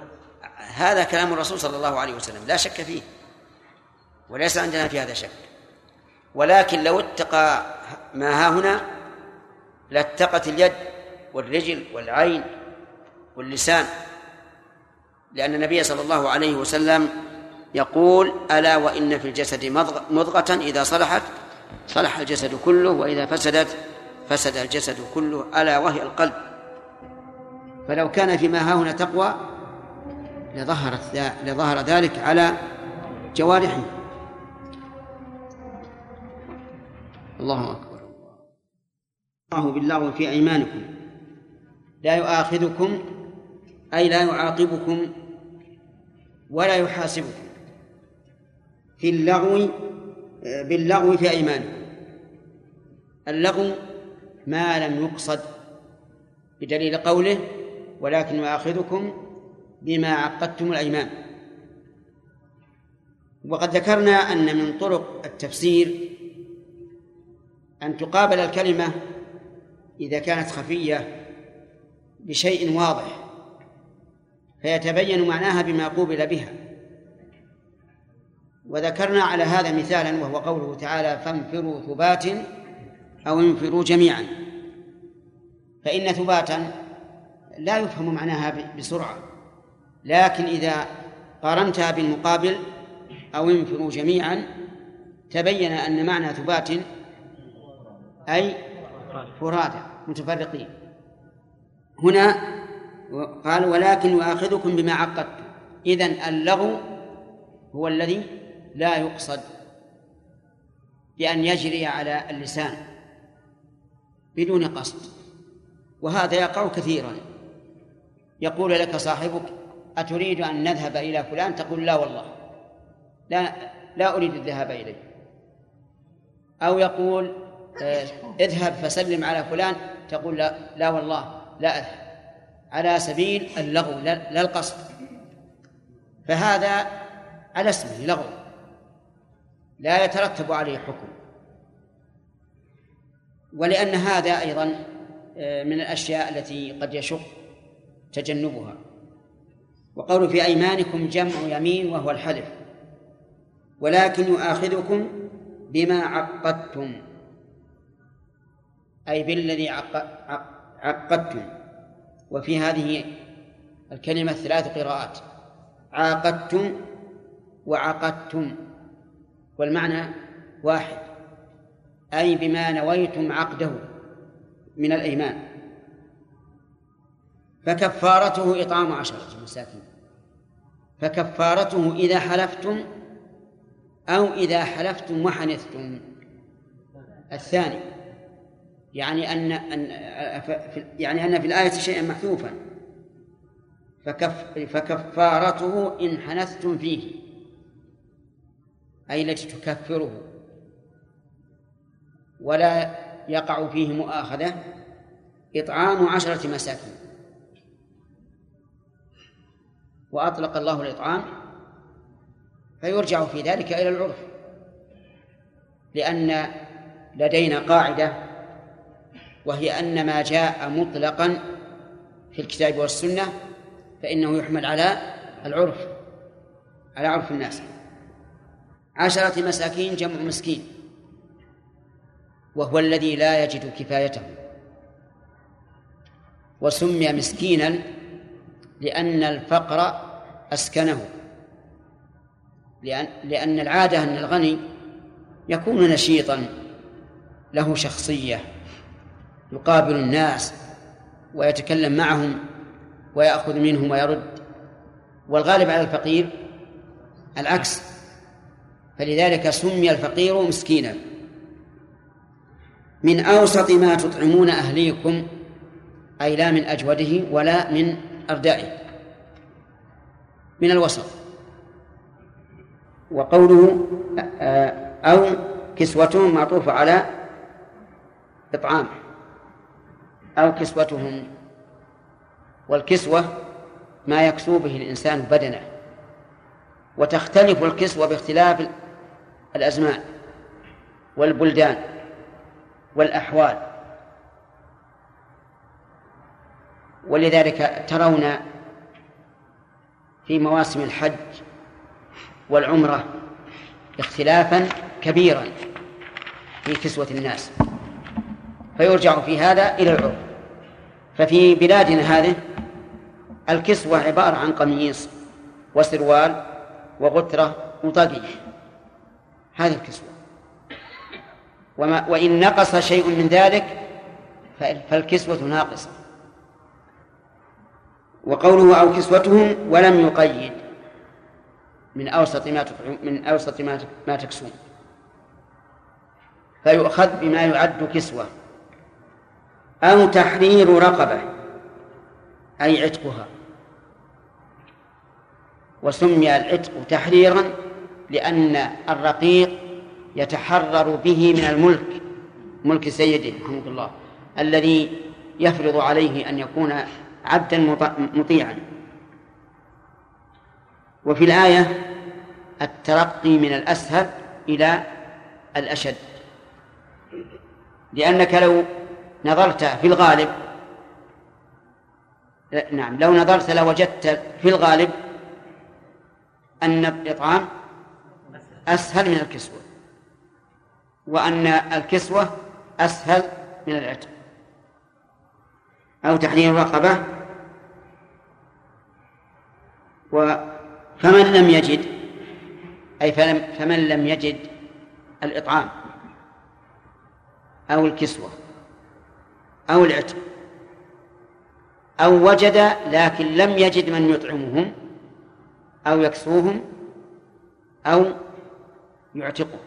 هذا كلام الرسول صلى الله عليه وسلم لا شك فيه وليس عندنا في هذا شك. ولكن لو اتقى ما ها هنا لاتقت اليد والرجل والعين واللسان لأن النبي صلى الله عليه وسلم يقول ألا وإن في الجسد مضغة إذا صلحت صلح الجسد كله وإذا فسدت فسد الجسد كله ألا وهي القلب. فلو كان فيما ها هنا تقوى لظهرت لظهر ذلك على جوارحه. الله أكبر. الله بالله في أيمانكم. لا يؤاخذكم أي لا يعاقبكم ولا يحاسبكم. في اللغو باللغو في أيمانكم. اللغو ما لم يقصد بدليل قوله ولكن يؤاخذكم بما عقدتم الأيمان. وقد ذكرنا أن من طرق التفسير أن تقابل الكلمة إذا كانت خفية بشيء واضح فيتبين معناها بما قوبل بها. وذكرنا على هذا مثالا وهو قوله تعالى فانفروا ثبات أو انفروا جميعا فإن ثباتا لا يفهم معناها بسرعة. لكن إذا قارنتها بالمقابل أو انفروا جميعا تبين أن معنى ثبات أي فرادى متفرقين. هنا قال ولكن يؤاخذكم بما عقدتم. إذن اللغو هو الذي لا يقصد بأن يجري على اللسان بدون قصد. وهذا يقع كثيرا. يقول لك صاحبك أتريد أن نذهب إلى فلان؟ تقول لا والله. لا لا أريد الذهاب إليه. أو يقول آه، اذهب فسلم على فلان تقول لا لا والله لا أذهب. على سبيل اللغو لا القصد. فهذا على اسمه لغو. لا يترتب عليه حكم. ولأن هذا أيضا آه، من الأشياء التي قد يشق تجنبها. وقول في أيمانكم جمع يمين وهو الحلف ولكن يؤاخذكم بما عقدتم. أي بالذي عقدتم. وفي هذه الكلمة ثلاث قراءات. عاقدتم وعقدتم. والمعنى واحد. أي بما نويتم عقده من الأيمان. فكفارته إطعام عشرة مساكين. فكفارته إذا حلفتم أو إذا حلفتم وحنثتم. الثاني يعني أن أن يعني أن في الآية شيئا محذوفا. فكف فكفارته إن حنثتم فيه أي التي تكفره. ولا يقع فيه مؤاخذة إطعام عشرة مساكين. وأطلق الله الإطعام فيرجع في ذلك إلى العرف لأن لدينا قاعدة وهي أن ما جاء مطلقا في الكتاب والسنة فإنه يحمل على العرف على عرف الناس. عشرة مساكين جمع مسكين وهو الذي لا يجد كفايته. وسمي مسكينا لأن الفقر أسكنه. لأن, لأن العادة أن الغني يكون نشيطا له شخصية يقابل الناس ويتكلم معهم ويأخذ منهم ويرد. والغالب على الفقير العكس. فلذلك سمي الفقير مسكينا. من أوسط ما تطعمون أهليكم أي لا من أجوده ولا من أردائه من الوسط. وقوله أو كسوتهم معطوف على إطعام. أو كسوتهم. والكسوة ما يكسو به الإنسان بدنه. وتختلف الكسوة باختلاف الأزمان والبلدان والأحوال. ولذلك ترون في مواسم الحج والعمرة اختلافا كبيرا في كسوة الناس. فيرجع في هذا إلى العرف ففي بلادنا هذه الكسوة عبارة عن قميص وسروال وغترة وطاقية. هذه الكسوة. وما وإن نقص شيء من ذلك فالكسوة ناقصة. وقوله أو كسوتهم ولم يقيد. من أوسط ما من أوسط ما ما تكسون. فيؤخذ بما يعد كسوة. أو تحرير رقبة. أي عتقها. وسمي العتق تحريرا لأن الرقيق يتحرر به من الملك ملك سيده رحمه الله الذي يفرض عليه أن يكون عبدا مطيعا. وفي الآية الترقي من الأسهل إلى الأشد. لأنك لو نظرت في الغالب نعم لو نظرت لوجدت في الغالب أن الإطعام أسهل من الكسوة وأن الكسوة أسهل من العتق. أو تحرير رقبة فمن لم يجد أي فلم فمن لم يجد الإطعام أو الكسوة أو العتق أو وجد لكن لم يجد من يطعمهم أو يكسوهم أو يعتقه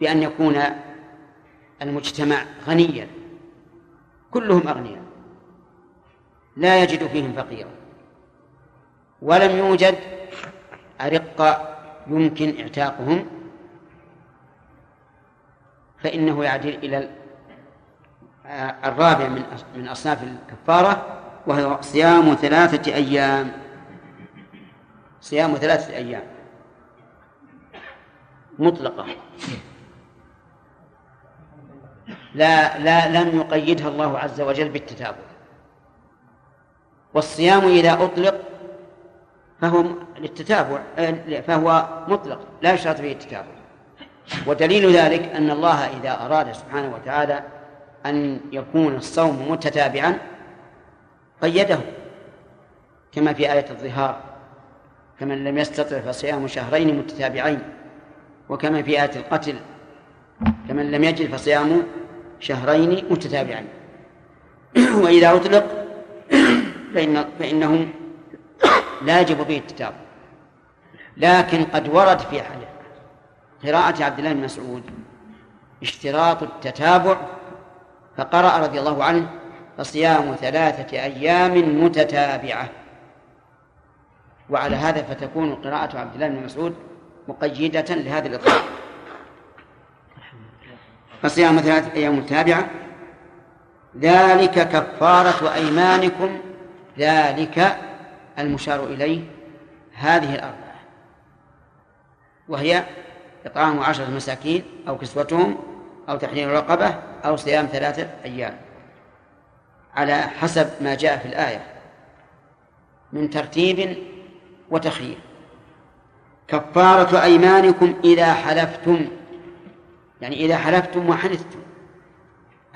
بأن يكون المجتمع غنيا. كلهم أغنياء. لا يجد فيهم فقيرا. ولم يوجد أرقة يمكن اعتاقهم فإنه يعدل إلى الرابع من من أصناف الكفارة وهو صيام ثلاثة أيام. صيام ثلاثة أيام. مطلقة. لا لا لم يقيدها الله عز وجل بالتتابع. والصيام إذا أطلق فهو للتتابع فهو مطلق لا يشترط فيه التتابع. ودليل ذلك أن الله إذا أراد سبحانه وتعالى أن يكون الصوم متتابعا قيده كما في آية الظهار كمن لم يستطع فصيام شهرين متتابعين وكما في آية القتل كمن لم يجد فصيام شهرين متتابعين. وإذا أطلق فإن فإنه لا يجب به التتابع لكن قد ورد في قراءة عبد الله بن مسعود اشتراط التتابع فقرأ رضي الله عنه فصيام ثلاثة أيام متتابعة. وعلى هذا فتكون قراءة عبد الله بن مسعود مقيدة لهذا الإطلاق. فصيام ثلاثة أيام متابعة ذلك كفارة أيمانكم. ذلك المشار إليه هذه الأربعة. وهي إطعام عشرة مساكين أو كسوتهم أو تحرير رقبة أو صيام ثلاثة أيام. على حسب ما جاء في الآية. من ترتيب وتخيير. كفارة أيمانكم إذا حلفتم. يعني إذا حلفتم وحنثتم.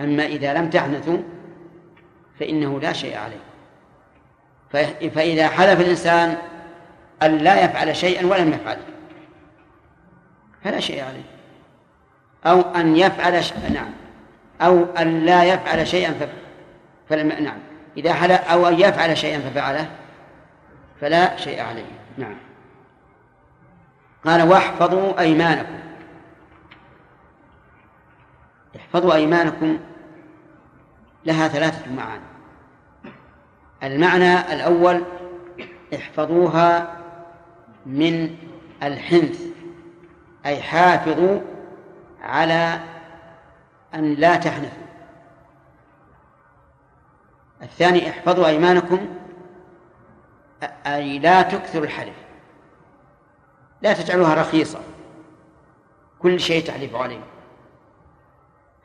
أما إذا لم تحنثوا فإنه لا شيء عليه. فإذا حلف الإنسان أن لا يفعل شيئا ولم يفعله فلا شيء عليه. أو أن يفعل ش... نعم. أو أن لا يفعل شيئا ف... فلم نعم. إذا حلف أو أن يفعل شيئا ففعله فلا شيء عليه. نعم. قال واحفظوا أيمانكم. احفظوا أيمانكم لها ثلاثة معاني. المعنى الأول احفظوها من الحنث أي حافظوا على أن لا تحنثوا. الثاني احفظوا أيمانكم أي لا تكثروا الحلف. لا تجعلوها رخيصة. كل شيء تحلف عليه.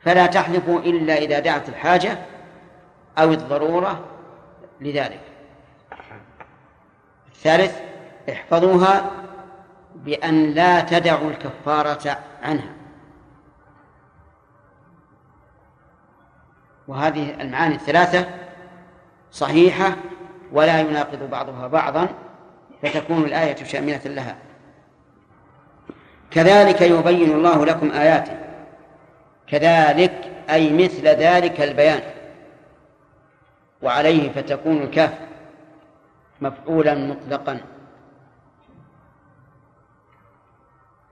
فلا تحلفوا إلا إذا دعت الحاجة أو الضرورة لذلك. الثالث احفظوها بأن لا تدعوا الكفارة عنها. وهذه المعاني الثلاثة صحيحة ولا يناقض بعضها بعضا فتكون الآية شاملة لها. كذلك يبين الله لكم آياته. كذلك أي مثل ذلك البيان. وعليه فتكون الكاف مفعولا مطلقا.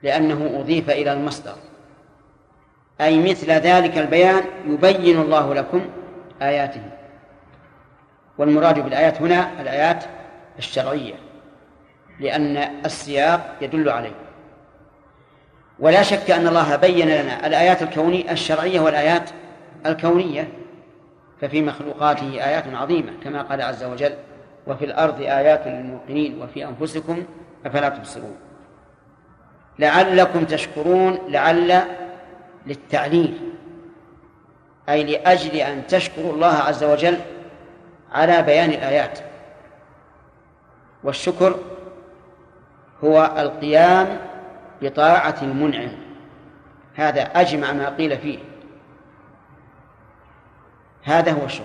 لأنه أضيف إلى المصدر. أي مثل ذلك البيان يبين الله لكم آياته. والمراد بالآيات هنا الآيات الشرعية لأن السياق يدل عليه. ولا شك أن الله بين لنا الآيات الكونية الشرعية والآيات الكونية ففي مخلوقاته آيات عظيمة كما قال عز وجل وفي الأرض آيات للموقنين وفي أنفسكم أفلا تبصرون. لعلكم تشكرون لعل للتعليل أي لأجل أن تشكروا الله عز وجل على بيان الآيات. والشكر هو القيام بطاعة المنعم. هذا أجمع ما قيل فيه. هذا هو الشكر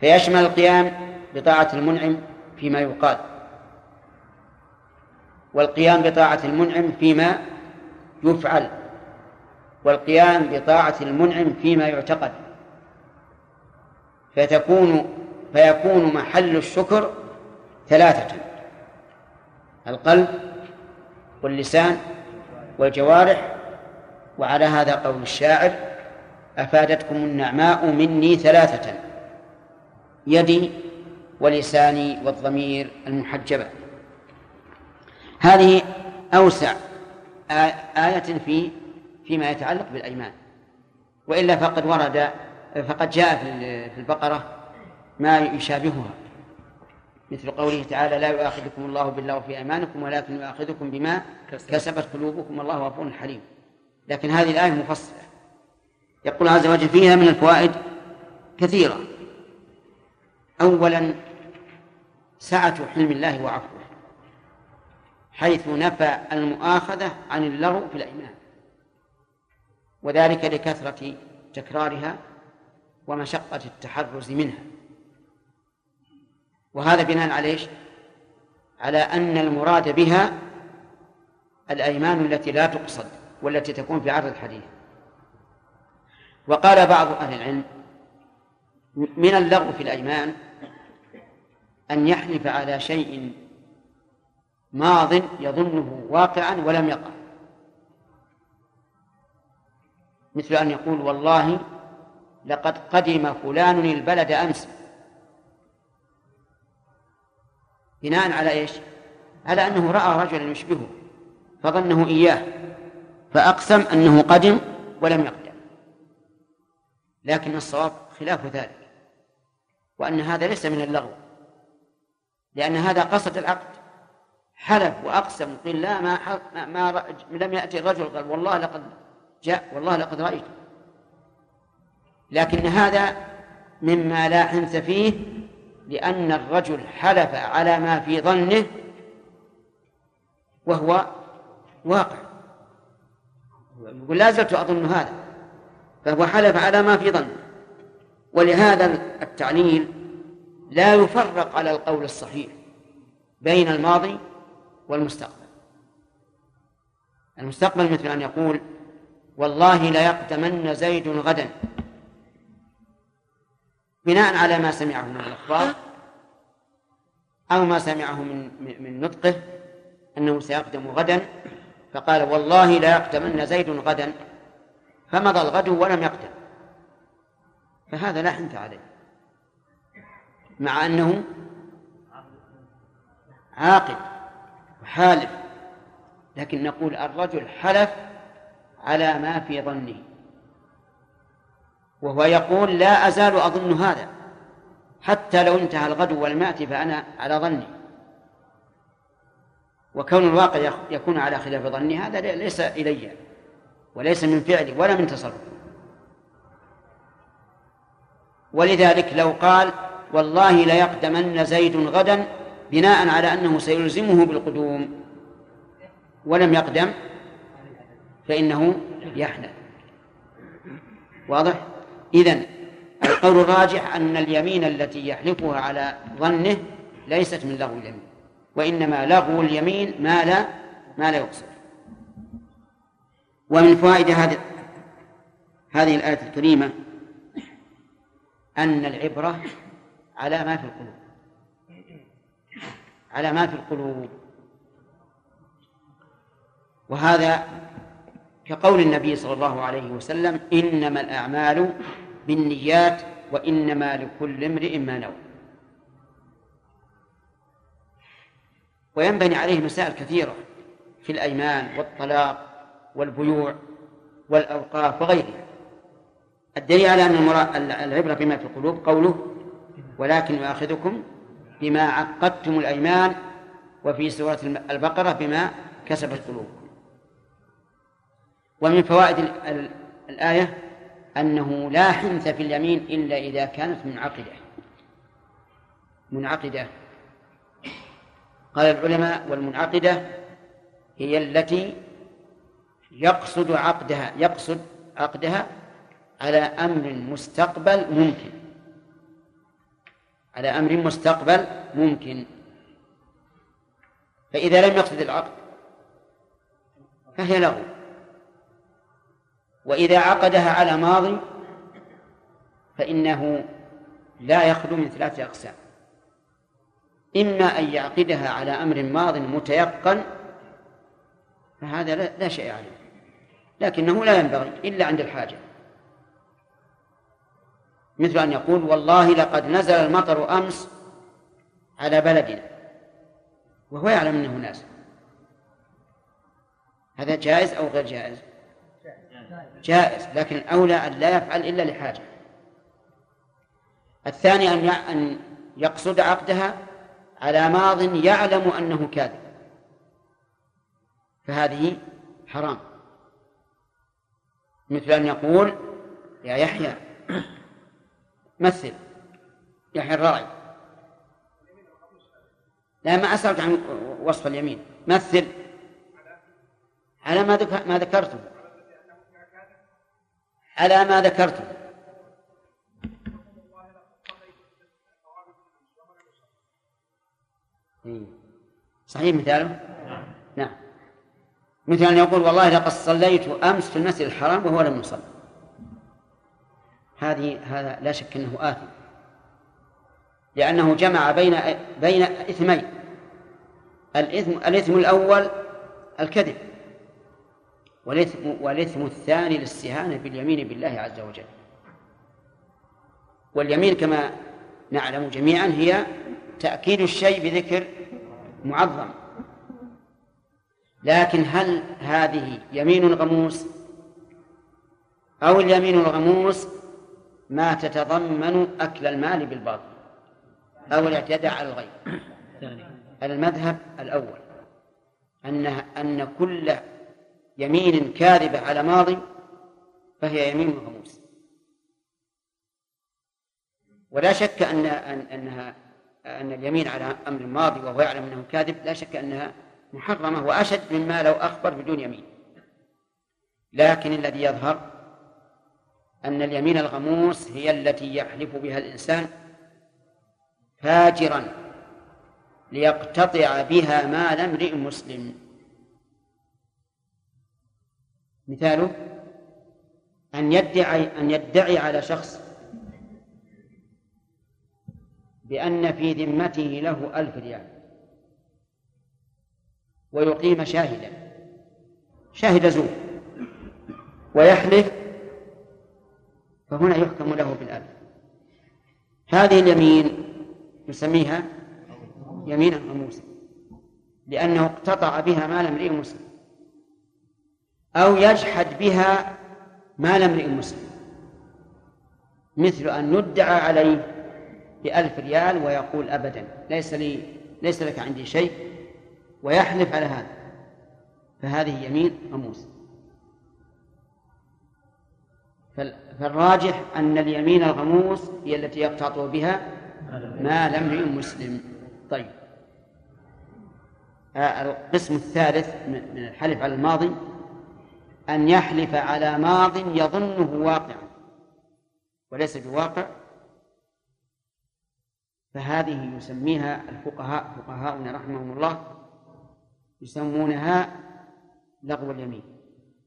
فيشمل القيام بطاعة المنعم فيما يقال. والقيام بطاعة المنعم فيما يفعل. والقيام بطاعة المنعم فيما يعتقد. فتكون فيكون محل الشكر ثلاثة. القلب واللسان والجوارح وعلى هذا قول الشاعر أفادتكم النعماء مني ثلاثة يدي ولساني والضمير المحجبة. هذه أوسع آية في فيما يتعلق بالأيمان. وإلا فقد ورد فقد جاء في البقرة ما يشابهها. مثل قوله تعالى لا يؤاخذكم الله بالله في أيمانكم ولكن يؤاخذكم بما كسبت قلوبكم والله غفور حليم. لكن هذه الآية مفصلة. يقول عز وجل فيها من الفوائد كثيرة. أولا سعة حلم الله وعفوه حيث نفى المؤاخذة عن اللغو في الأيمان وذلك لكثرة تكرارها ومشقة التحرز منها. وهذا بناء على إيش؟ على أن المراد بها الأيمان التي لا تقصد والتي تكون في عرض الحديث وقال بعض أهل العلم من اللغو في الأيمان أن يحلف على شيء ماض يظنه واقعا ولم يقع مثل أن يقول والله لقد قدم فلان البلد أمس بناء على إيش؟ على أنه رأى رجلا يشبهه فظنه إياه فأقسم أنه قدم ولم يقدم لكن الصواب خلاف ذلك وأن هذا ليس من اللغو لأن هذا قصد العقد حلف وأقسم قيل لا ما, ما, ما لم يأتي الرجل قال والله لقد جاء والله لقد رأيت لكن هذا مما لا حنث فيه لأن الرجل حلف على ما في ظنه وهو واقع. يقول لا زلت أظن هذا فهو حلف على ما في ظنه. ولهذا التعليل لا يفرق على القول الصحيح بين الماضي والمستقبل. المستقبل مثل أن يقول والله ليقدمن زيد غدا. بناء على ما سمعه من الأخبار أو ما سمعه من من نطقه أنه سيقدم غدا فقال والله لا يقدمن زيد غدا فمضى الغد ولم يقدم. فهذا لا حنث عليه. مع أنه عاقل وحالف لكن نقول الرجل حلف على ما في ظنه. وهو يقول لا أزال أظن هذا. حتى لو انتهى الغد يأتي فأنا على ظني. وكون الواقع يكون على خلاف ظني هذا ليس إلي وليس من فعلي ولا من تصرفي. ولذلك لو قال والله ليقدمن زيد غدا بناء على أنه سيلزمه بالقدوم. ولم يقدم فإنه يحنث واضح؟ إذن القول الراجح أن اليمين التي يحلفها على ظنه ليست من لغو اليمين وإنما لغو اليمين ما لا ما لا يقصد. ومن فوائد هذه هذه الآية الكريمة أن العبرة على ما في القلوب. على ما في القلوب. وهذا كقول النبي صلى الله عليه وسلم إنما الأعمال بالنيات وإنما لكل امرئ ما نوى. وينبني عليه مسائل كثيرة في الأيمان والطلاق والبيوع والأوقاف وغيرها. الدليل على أن العبرة بما في القلوب قوله ولكن يؤاخذكم بما عقدتم الأيمان وفي سورة البقرة بما كسبت قلوبكم. ومن فوائد الآية أنه لا حنث في اليمين إلا إذا كانت منعقدة. منعقدة. قال العلماء والمنعقدة هي التي يقصد عقدها يقصد عقدها على أمر مستقبل ممكن. على أمر مستقبل ممكن. فإذا لم يقصد العقد فهي لغو وإذا عقدها على ماضي فإنه لا يخلو من ثلاثة أقسام. إما أن يعقدها على أمر ماض متيقن فهذا لا شيء عليه. لكنه لا ينبغي إلا عند الحاجة. مثل أن يقول والله لقد نزل المطر أمس على بلدنا وهو يعلم أنه نازل. هذا جائز أو غير جائز؟ جائز لكن الأولى أن لا يفعل إلا لحاجة. الثاني أن أن يقصد عقدها على ماض يعلم أنه كاذب. فهذه حرام. مثل أن يقول يا يحيى مثل يحيى الراعي لا ما أسألك عن وصف اليمين. مثل على ما ما ذكرته. على ما ذكرته صحيح مثاله؟ نعم. مثل أن يقول والله لقد صليت أمس في المسجد الحرام وهو لم يصلي هذه هذا لا شك أنه آثم. لأنه جمع بين بين إثمين. الإثم الإثم الأول الكذب. والإثم والإثم الثاني الاستهانة باليمين بالله عز وجل. واليمين كما نعلم جميعا هي تأكيد الشيء بذكر معظم. لكن هل هذه يمين غموس أو اليمين الغموس ما تتضمن أكل المال بالباطل أو الاعتداء على الغير؟ المذهب الأول. أن أن كل يمين كاذبة على ماضي فهي يمين غموس ولا شك أن أنها أن اليمين على أمر ماضي وهو يعلم أنه كاذب لا شك أنها محرمة وأشد مما لو أخبر بدون يمين. لكن الذي يظهر أن اليمين الغموس هي التي يحلف بها الإنسان فاجرا ليقتطع بها مال امرئ مسلم. مثاله أن يدعي أن يدعي على شخص بأن في ذمته له ألف ريال ويقيم شاهدا. شاهد زور. ويحلف فهنا يحكم له بالألف. هذه اليمين نسميها يمينا غموسا لأنه اقتطع بها مال امرئ مسلم. أو يجحد بها مال امرئ مسلم. مثل أن يدعى عليه بألف ريال ويقول أبدا ليس لي ليس لك عندي شيء ويحلف على هذا. فهذه يمين غموس فالراجح أن اليمين الغموس هي التي يقتطع بها مال امرئ مسلم. طيب. آه، القسم الثالث من الحلف على الماضي. أن يحلف على ماض يظنه واقعا وليس بواقع. فهذه يسميها الفقهاء. فقهاؤنا رحمهم الله يسمونها لغو اليمين.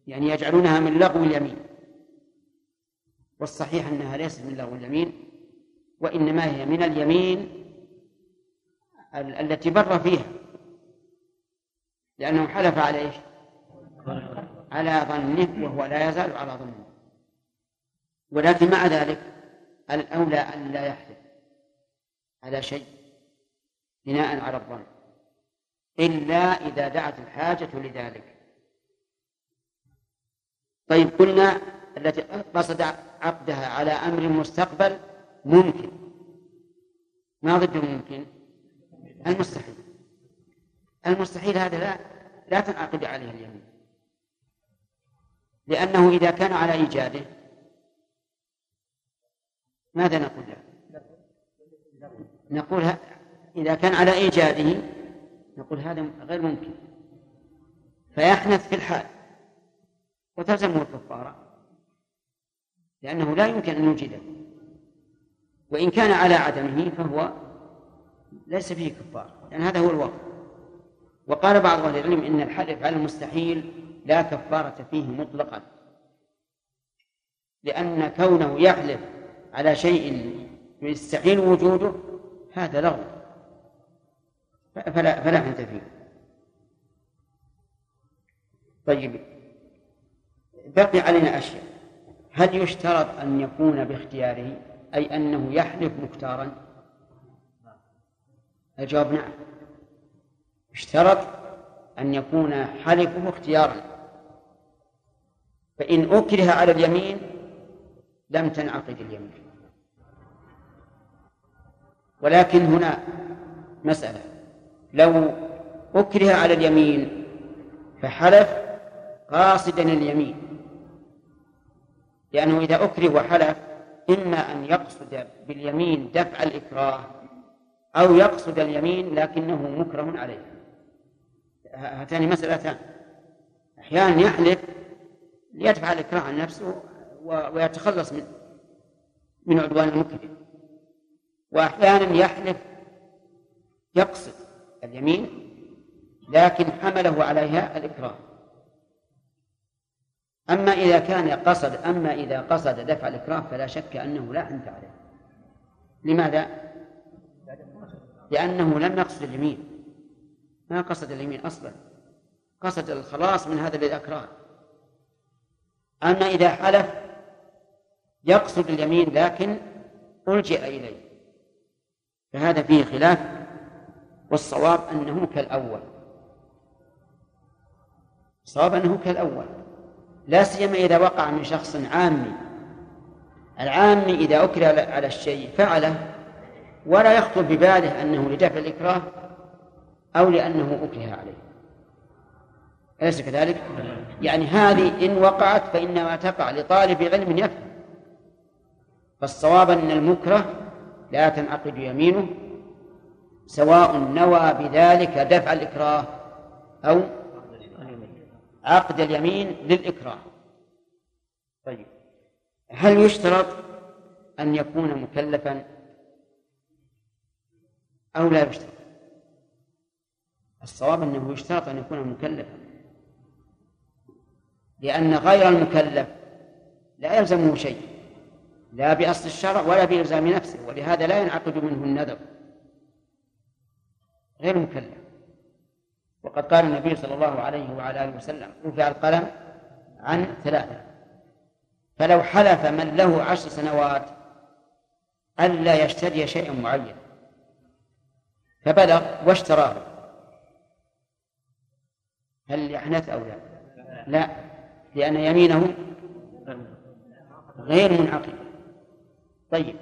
يعني يجعلونها من لغو اليمين. والصحيح أنها ليست من لغو اليمين وإنما هي من اليمين التي بر فيها. لأنه حلف على إيش؟ على ظنه وهو لا يزال على ظنه. ولكن مع ذلك الأولى أن لا يحلف على شيء بناء على الظن إلا إذا دعت الحاجة لذلك. طيب قلنا التي قصد عقدها على أمر مستقبل ممكن. ما ضد ممكن؟ المستحيل. المستحيل هذا لا لا تنعقد عليه اليمين. لأنه إذا كان على إيجاده. ماذا نقول له؟ نقول إذا كان على إيجاده نقول هذا غير ممكن. فيحنث في الحال. وتلزمه الكفارة لأنه لا يمكن أن يوجده. وإن كان على عدمه فهو ليس فيه كفارة لأن هذا هو الواقع. وقال بعض أهل العلم إن الحلف على المستحيل لا كفارة فيه مطلقا. لأن كونه يحلف على شيء يستحيل وجوده هذا لغو. فلا فلا حنث فيه. طيب بقي علينا أشياء. هل يشترط أن يكون باختياره؟ أي أنه يحلف مختارا؟ الجواب نعم. اشترط أن يكون حلفه اختيارا. فإن أكره على اليمين لم تنعقد اليمين. ولكن هنا مسألة. لو أكره على اليمين فحلف قاصدا اليمين. لأنه إذا أكره وحلف إما أن يقصد باليمين دفع الإكراه أو يقصد اليمين لكنه مكره عليه. هاتان مسألتان. أحيانا يحلف ليدفع الإكراه عن نفسه ويتخلص من من عدوان المكره. وأحيانا يحلف يقصد اليمين لكن حمله عليها الإكراه. أما إذا كان قصد أما إذا قصد دفع الإكراه فلا شك أنه لا أنت عليه. لماذا؟ لأنه لم يقصد اليمين. ما قصد اليمين أصلا. قصد الخلاص من هذا الإكراه. أما إذا حلف يقصد اليمين لكن ألجئ إليه. فهذا فيه خلاف والصواب أنه كالأول. الصواب أنه كالأول. لا سيما إذا وقع من شخص عامي. العامي إذا أكره على الشيء فعله ولا يخطر بباله أنه لدفع الإكراه أو لأنه أكره عليه. أليس كذلك؟ يعني هذه إن وقعت فإنما تقع لطالب علم يفهم. فالصواب أن المكره لا تنعقد يمينه سواء نوى بذلك دفع الإكراه أو عقد اليمين للإكراه. طيب هل يشترط أن يكون مكلفا أو لا يشترط؟ الصواب أنه يشترط أن يكون مكلفا. لأن غير المكلف لا يلزمه شيء لا بأصل الشرع ولا بإلزام نفسه ولهذا لا ينعقد منه النذر. غير مكلف وقد قال النبي صلى الله عليه وعلى آله وسلم رفع القلم عن ثلاثة. فلو حلف من له عشر سنوات ألا يشتري شيئا معين فبلغ واشتراه. هل يحنث أو لا؟ لا. لأن يمينه غير منعقد. طيب.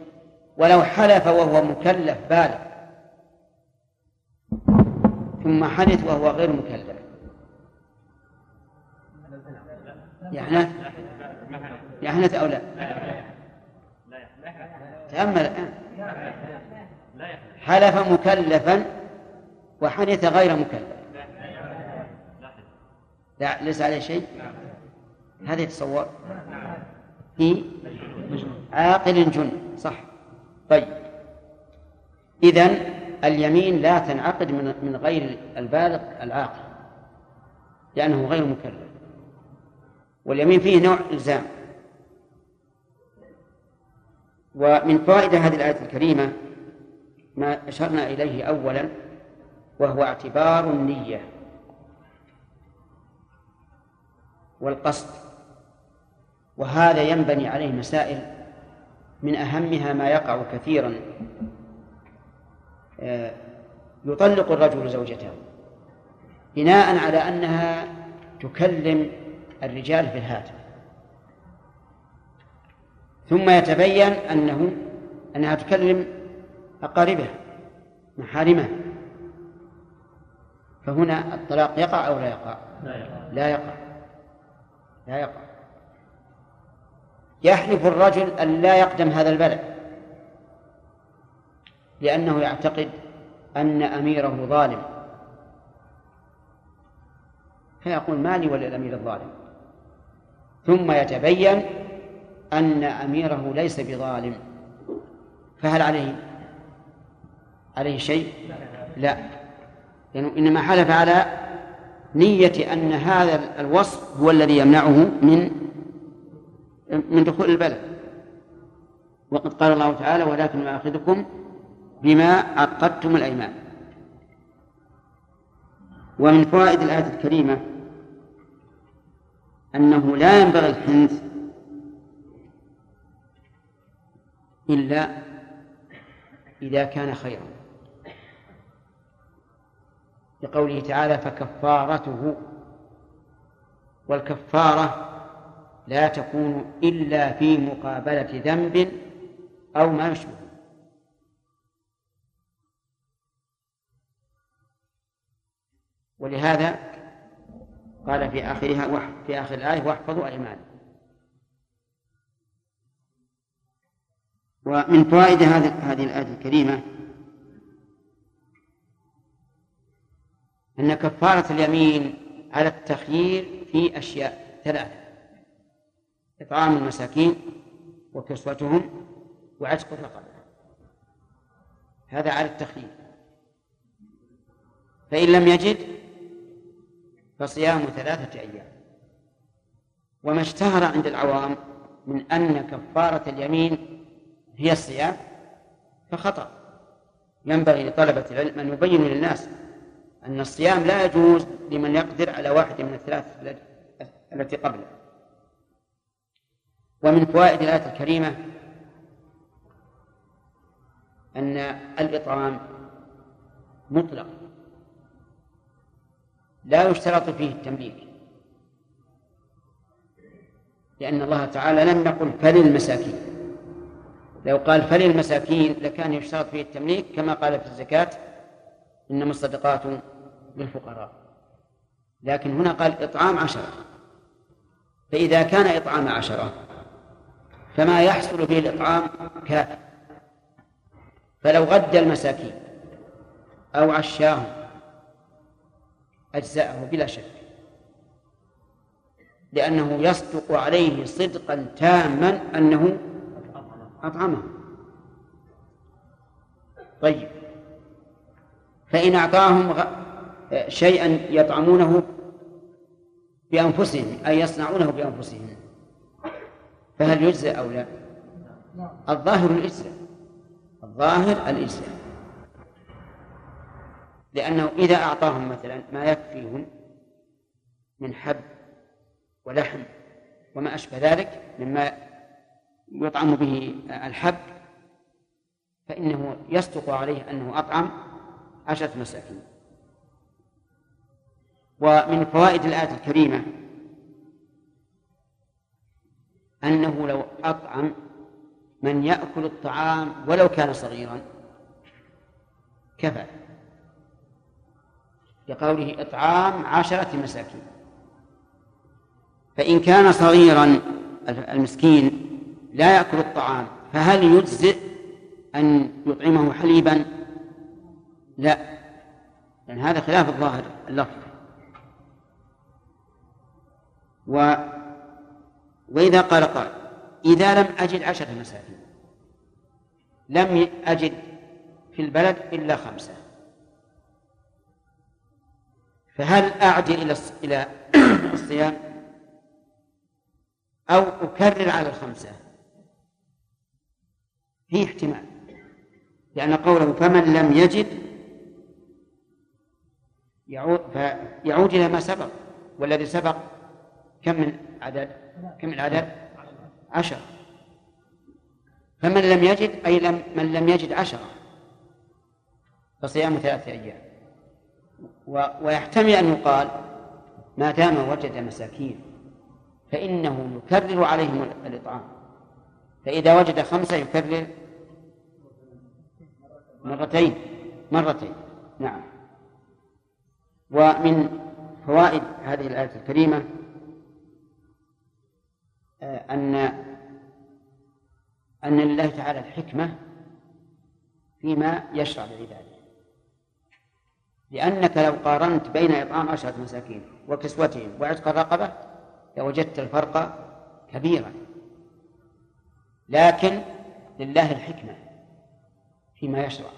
ولو حلف وهو مكلف بالغ ثم حنث وهو غير مكلف. يحنث يحنث أو لا؟ تأمل الآن. حلف مكلفا وحنث غير مكلف. لا ليس عليه شيء؟ هذا يتصور. في عاقل جن صح. طيب. إذن اليمين لا تنعقد من من غير البالغ العاقل لأنه غير مكلف. واليمين فيه نوع إلزام. ومن فوائد هذه الآية الكريمة ما أشرنا إليه أولا وهو اعتبار النية والقصد. وهذا ينبني عليه مسائل من أهمها ما يقع كثيرا. آه، يطلق الرجل زوجته بناء على أنها تكلم الرجال في الهاتف. ثم يتبين أنه أنها تكلم أقاربها محارمها فهنا الطلاق يقع أو لا يقع. لا يقع. لا يقع. يحلف الرجل أن لا يقدم هذا البلد لأنه يعتقد أن أميره ظالم. فيقول مالي وللأمير الظالم. ثم يتبين أن أميره ليس بظالم. فهل عليه عليه شيء؟ لا. لأنه إنما حلف على نية أن هذا الوصف هو الذي يمنعه من من دخول البلد. وقد قال الله تعالى ولكن يؤاخذكم بما عقدتم الأيمان. ومن فوائد الآية الكريمة أنه لا ينبغي الحنث إلا إذا كان خيرا. لقوله تعالى فكفارته. والكفارة لا تكون إلا في مقابلة ذنب أو ما يشبه. ولهذا قال في آخرها في آخر الآية واحفظوا أيمانكم ومن فوائد هذه هذه الآية الكريمة أن كفارة اليمين على التخيير في أشياء ثلاثة. إطعام المساكين وكسوتهم وعتق الرقبة. هذا على التخيير. فإن لم يجد فصيام ثلاثة أيام. وما اشتهر عند العوام من أن كفارة اليمين هي الصيام فخطأ. ينبغي لطلبة العلم أن يبينوا للناس أن الصيام لا يجوز لمن يقدر على واحد من الثلاث التي قبله. ومن فوائد الآية الكريمة أن الإطعام مطلق. لا يشترط فيه التمليك. لأن الله تعالى لم يقل فللمساكين لو قال فللمساكين لكان يشترط فيه التمليك كما قال في الزكاة إنما الصدقات للفقراء. لكن هنا قال إطعام عشرة. فإذا كان إطعام عشرة فما يحصل به الإطعام كافٍ فلو غدى المساكين أو عشاهم أجزاءه بلا شك لأنه يصدق عليه صدقا تاما أنه أطعمه. طيب فإن أعطاهم شيئا يطعمونه بأنفسهم أي يصنعونه بأنفسهم فهل يجزى أو لا؟ الظاهر الإجزاء. الظاهر الإجزاء. لأنه إذا أعطاهم مثلا ما يكفيهم من حب ولحم وما أشبه ذلك مما يطعم به الحب فإنه يصدق عليه أنه أطعم عشرة مساكين. ومن فوائد الآية الكريمة أنه لو أطعم من يأكل الطعام ولو كان صغيرا. كفى. لقوله إطعام عشرة مساكين. فإن كان صغيرا المسكين لا يأكل الطعام فهل يجزئ أن يطعمه حليبا؟ لا. لأن هذا خلاف الظاهر اللفظ. و وإذا قال قال إذا لم أجد عشرة مساكين لم أجد في البلد إلا خمسة. فهل أعدل إلى إلى الصيام؟ أو أكرر على الخمسة؟ في احتمال. لأن قوله فمن لم يجد يعود فيعود إلى ما سبق والذي سبق كم من عدد؟ كم من عدد عشرة. فمن لم يجد أي لم من لم يجد عشرة فصيام ثلاثة أيام. ويحتمل أن يقال ما دام وجد مساكين فإنه يكرر عليهم الإطعام. فإذا وجد خمسة يكرر مرتين. مرتين. نعم. ومن فوائد هذه الآية الكريمة أن أن لله تعالى الحكمة فيما يشرع لعباده. لأنك لو قارنت بين إطعام عشرة مساكين وكسوتهم وعتق الرقبة لوجدت الفرق كبيرا. لكن لله الحكمة فيما يشرع.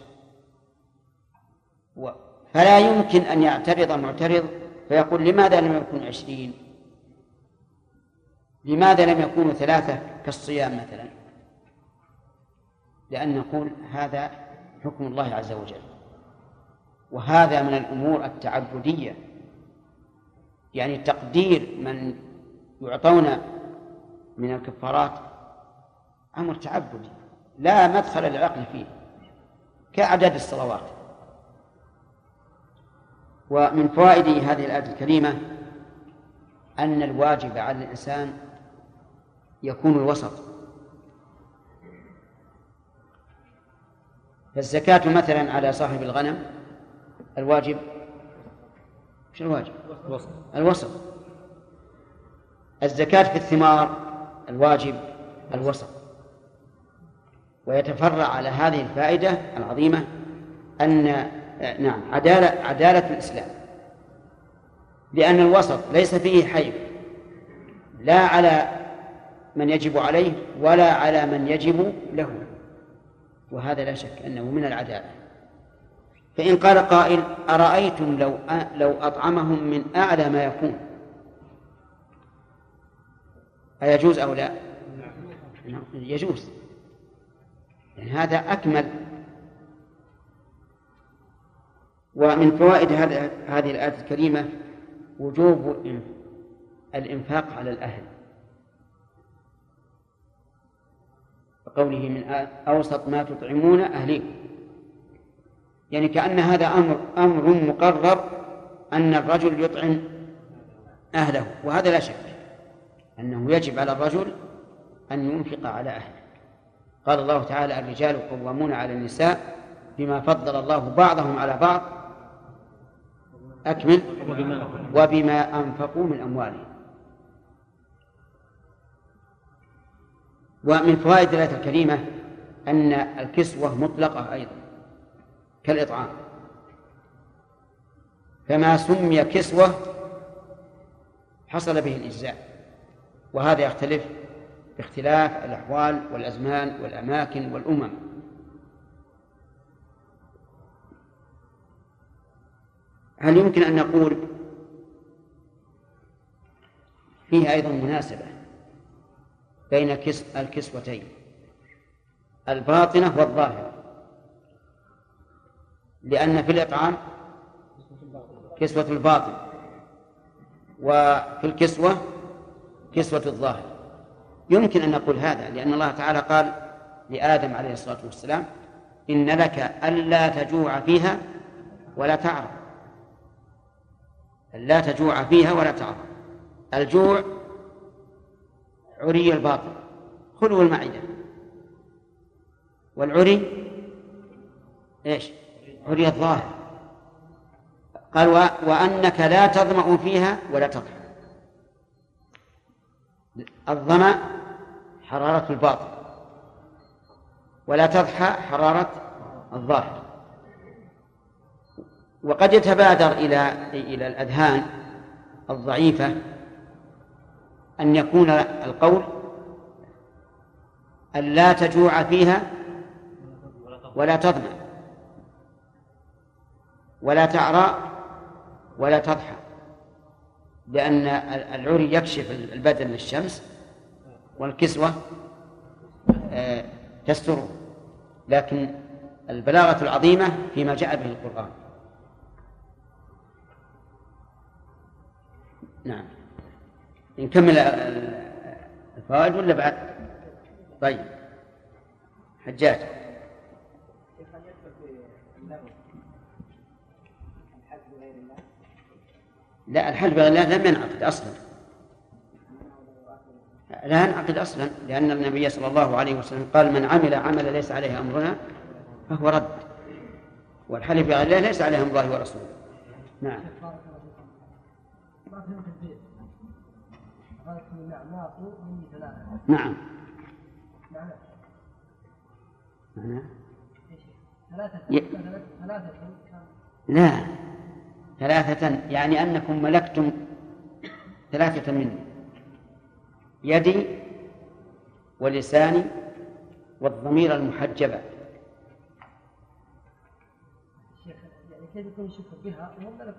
فلا يمكن أن يعترض معترض فيقول لماذا لم يكن عشرين؟ لماذا لم يكونوا ثلاثة كالصيام مثلا؟ لأن نقول هذا حكم الله عز وجل. وهذا من الأمور التعبدية. يعني تقدير من يعطون من الكفارات أمر تعبدي. لا مدخل للعقل فيه. كأعداد الصلوات. ومن فوائد هذه الآية الكريمة أن الواجب على الإنسان يكون الوسط. فالزكاة مثلا على صاحب الغنم الواجب شو الواجب؟ الوسط. الوسط. الزكاة في الثمار الواجب الوسط. ويتفرع على هذه الفائدة العظيمة أن نعم عدالة عدالة الإسلام. لأن الوسط ليس فيه حيف لا على من يجب عليه ولا على من يجب له. وهذا لا شك أنه من العدالة. فإن قال قائل أرأيتم لو لو أطعمهم من أعلى ما يكون؟ أيجوز أو لا؟ يجوز. يعني هذا أكمل. ومن فوائد هذه الآية الكريمة وجوب الإنفاق على الأهل. وقوله من أوسط ما تطعمون أهليكم. يعني كأن هذا أمر أمر مقرر أن الرجل يطعم أهله وهذا لا شك. أنه يجب على الرجل أن ينفق على أهله. قال الله تعالى الرجال قوامون على النساء بما فضل الله بعضهم على بعض. أكمل. وبما أنفقوا من أموالهم. ومن فوائد الآية الكريمة أن الكسوة مطلقة أيضا كالإطعام. فما سمي كسوة حصل به الإجزاء وهذا يختلف باختلاف الأحوال والأزمان والأماكن والأمم. هل يمكن أن نقول فيه أيضا مناسبة؟ بين الكسوتين الباطنة والظاهرة. لأن في الإطعام كسوة الباطن وفي الكسوة كسوة الظاهر يمكن أن نقول هذا لأن الله تعالى قال لآدم عليه الصلاة والسلام إن لك ألا تجوع فيها ولا تعرى لا تجوع فيها ولا تعرى الجوع عري الباطن خلو المعدة. والعري إيش؟ عري الظاهر. قال وأنك لا تظمأ فيها ولا تضحك. الظمأ حرارة الباطن ولا تضحى حرارة الظاهر. وقد يتبادر إلى إلى الأذهان الضعيفة أن يكون القول أن لا تجوع فيها ولا تظمأ ولا تعرى ولا تضحى لأن العري يكشف البدن للشمس والكسوة آه، تستره. لكن البلاغة العظيمة فيما جاء به القرآن. نعم. نكمل الفوائد ولا بعد؟ طيب. حجاج. لا الحلف بغير الله لم ينعقد أصلا. لا ينعقد أصلا لأن النبي صلى الله عليه وسلم قال من عمل عملا ليس عليه أمرنا فهو رد. والحلف بغير الله ليس عليه أمر الله ورسوله. نعم. نعم. معناه لا. ثلاثة يعني أنكم ملكتم ثلاثة مني. يدي ولساني والضمير المحجبة شيخ يعني كيف يكون يشكر بها وهم ملكوها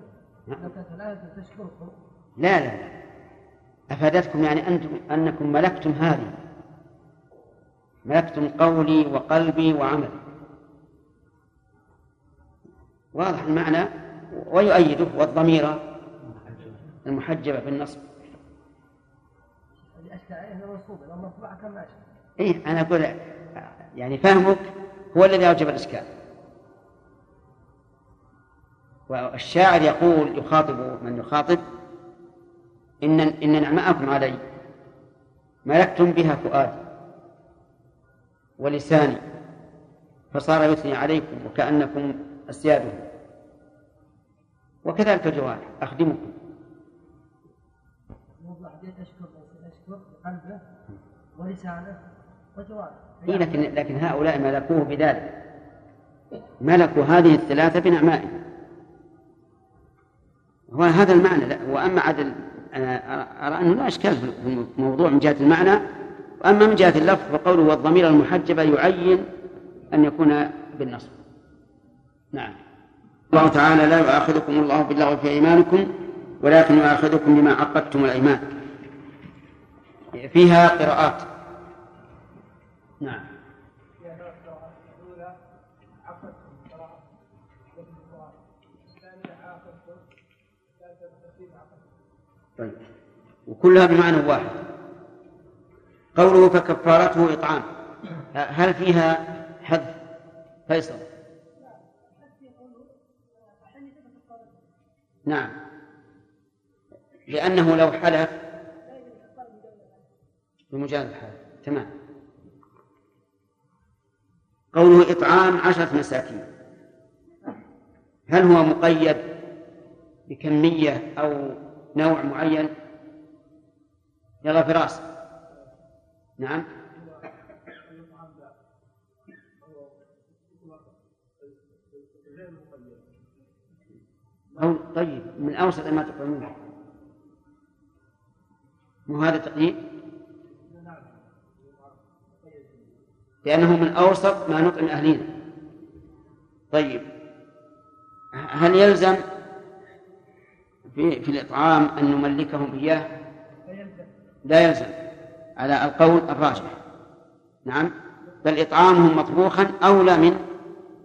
نعم. لو كان ثلاثة تشكركم. لا لا لا. أفادتكم يعني أنتم أنكم ملكتم هذه. ملكتم قولي وقلبي وعملي. واضح المعنى؟ ويؤيده والضمير المحجبة بالنصب إيه أنا أقول يعني فهمك هو الذي أوجب الإشكال. والشاعر يقول يخاطب من يخاطب إن إن نعماءكم علي. ملكتم بها فؤادي ولساني. فصار يثني عليكم وكأنكم أسياده وكذلك الجوارح أخدمكم. ولسانه إيه لكن لكن هؤلاء ملكوه بذلك. ملكوا هذه الثلاثة بنعمائه هو هذا المعنى. لا وأما عدل أنا أرى أنه لا إشكال في الموضوع من جهة المعنى. وأما من جهة اللفظ فقوله والضمير المحجبة يعين أن يكون بالنصب. نعم. الله تعالى لا يؤاخذكم الله باللغو في أيمانكم ولكن يؤاخذكم بما عقدتم الأيمان. فيها قراءات. نعم. طيب. وكلها بمعنى واحد. قوله فكفارته إطعام. هل فيها حذف؟ فيصل. نعم. لأنه لو حلف بمجرد الحلف تمام. قوله إطعام عشرة مساكين. هل هو مقيد بكمية أو نوع معين. يلا فراس. نعم. أو طيب من أوسط ما تطعمون مو هذا تقييد؟ لأنه من أوسط ما نطعم أهلنا طيب هل يلزم في, في الإطعام أن نملكهم إياه؟ لا يلزم. على القول الراجح. نعم. بل إطعامهم مطبوخا أولى من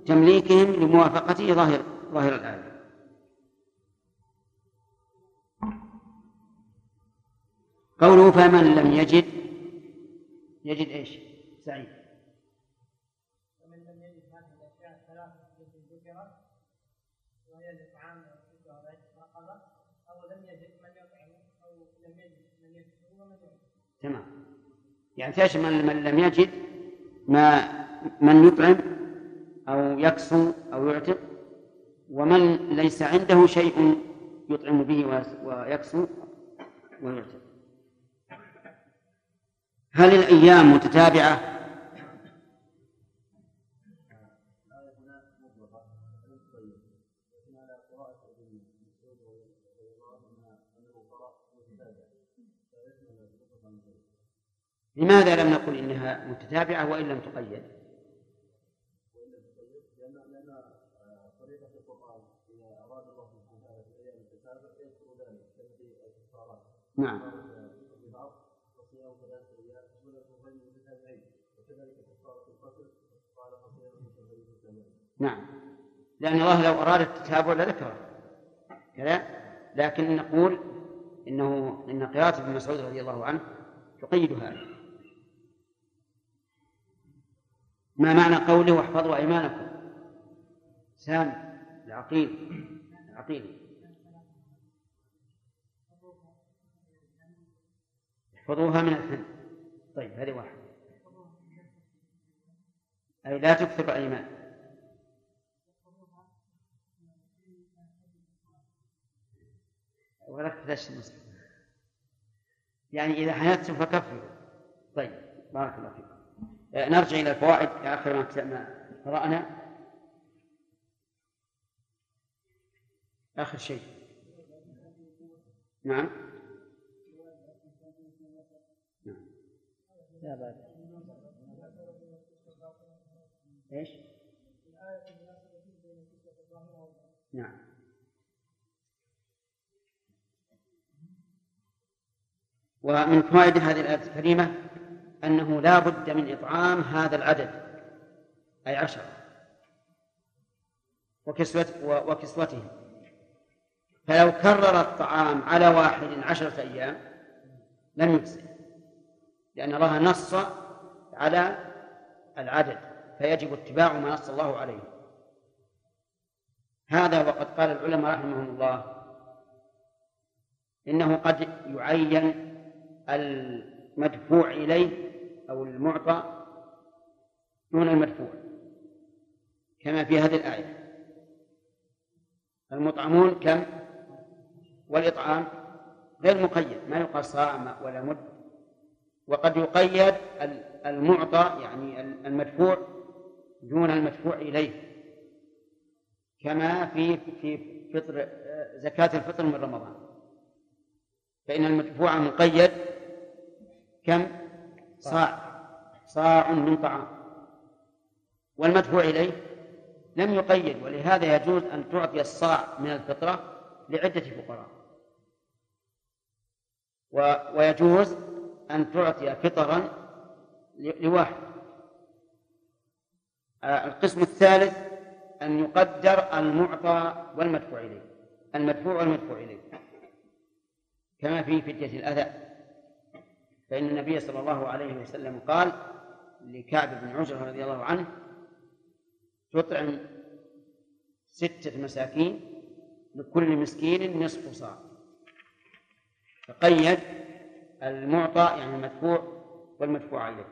تمليكهم لموافقته ظاهر ظاهر الآية. قوله فمن لم يجد يجد إيش؟ سعيد ومن لم يجد هذه الاشياء الثلاثه التي ذكرت وهي الاطعام والكسوه والرقبه أو لم يجد من يطعم أو لم يجد من يكسو ومن يطعم تمام يعني تشمل من لم يجد ما من يطعم أو يكسو أو يعتق ومن ليس عنده شيء يطعم به ويكسو ويعتق هل الأيام متتابعة؟ لماذا لم نقل إنها متتابعة وإن لم تقيد؟ نعم. نعم. لأن الله لو أراد التتابع لذكره. كذا؟ لكن نقول إنه إن قراءة ابن مسعود رضي الله عنه تقيد هذا. ما معنى قوله واحفظوا أيمانكم؟ سام العقيل العقيل. احفظوها من الحن. طيب هذه واحدة. أي لا تكثر الأيمان. ولك فتش المسلم. يعني إذا حياتم فكفروا. طيب بارك الله فيكم. نرجع إلى الفوائد آخر ما قرأنا. آخر شيء. نعم. نعم لا بعد إيش؟ نعم. ومن فوائد هذه الآية الكريمة أنه لا بد من إطعام هذا العدد أي عشرة وكسوة وكسوتهم. فلو كرر الطعام على واحد عشرة أيام لم يجزي لأن الله نص على العدد فيجب اتباع ما نص الله عليه. هذا وقد قال العلماء رحمهم الله. إنه قد يعين المدفوع إليه أو المعطى دون المدفوع كما في هذه الآية. المطعمون كم؟ والإطعام غير مقيد ما يقال صاع ولا مد. وقد يقيد المعطى يعني المدفوع دون المدفوع إليه كما في في فطر زكاة الفطر من رمضان. فإن المدفوع مقيد كم؟ صاع. صاع من طعام. والمدفوع إليه لم يقيد ولهذا يجوز أن تعطي الصاع من الفطرة لعدة فقراء. ويجوز أن تعطي فطرا لواحد. آه، القسم الثالث أن يقدر المعطى والمدفوع إليه. المدفوع والمدفوع إليه. كما في فتية الأذى. فإن النبي صلى الله عليه وسلم قال لكعب بن عجرة رضي الله عنه تطعم ستة مساكين لكل مسكين نصف صاع. فقيد المعطى يعني المدفوع والمدفوع عليه.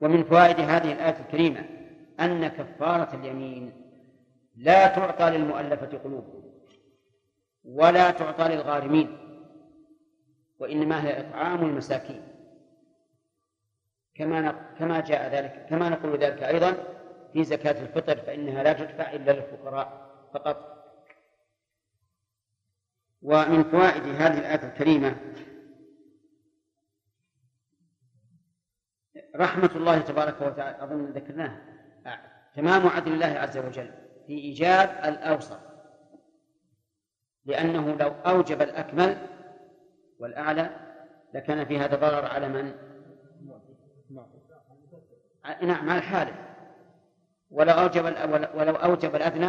ومن فوائد هذه الآية الكريمة أن كفارة اليمين لا تعطى للمؤلفة قلوبهم ولا تعطى للغارمين. وإنما هي إطعام المساكين. كما كما جاء ذلك كما نقول ذلك أيضا في زكاة الفطر فإنها لا تدفع إلا للفقراء فقط. ومن فوائد هذه الآية الكريمة رحمة الله تبارك وتعالى أظن ذكرناه تمام عدل الله عز وجل في إيجاب الأوسط. لأنه لو أوجب الأكمل والأعلى لكان في هذا ضرر على من؟ نعم على الحالف. ولو أوجب ولو أوجب الأدنى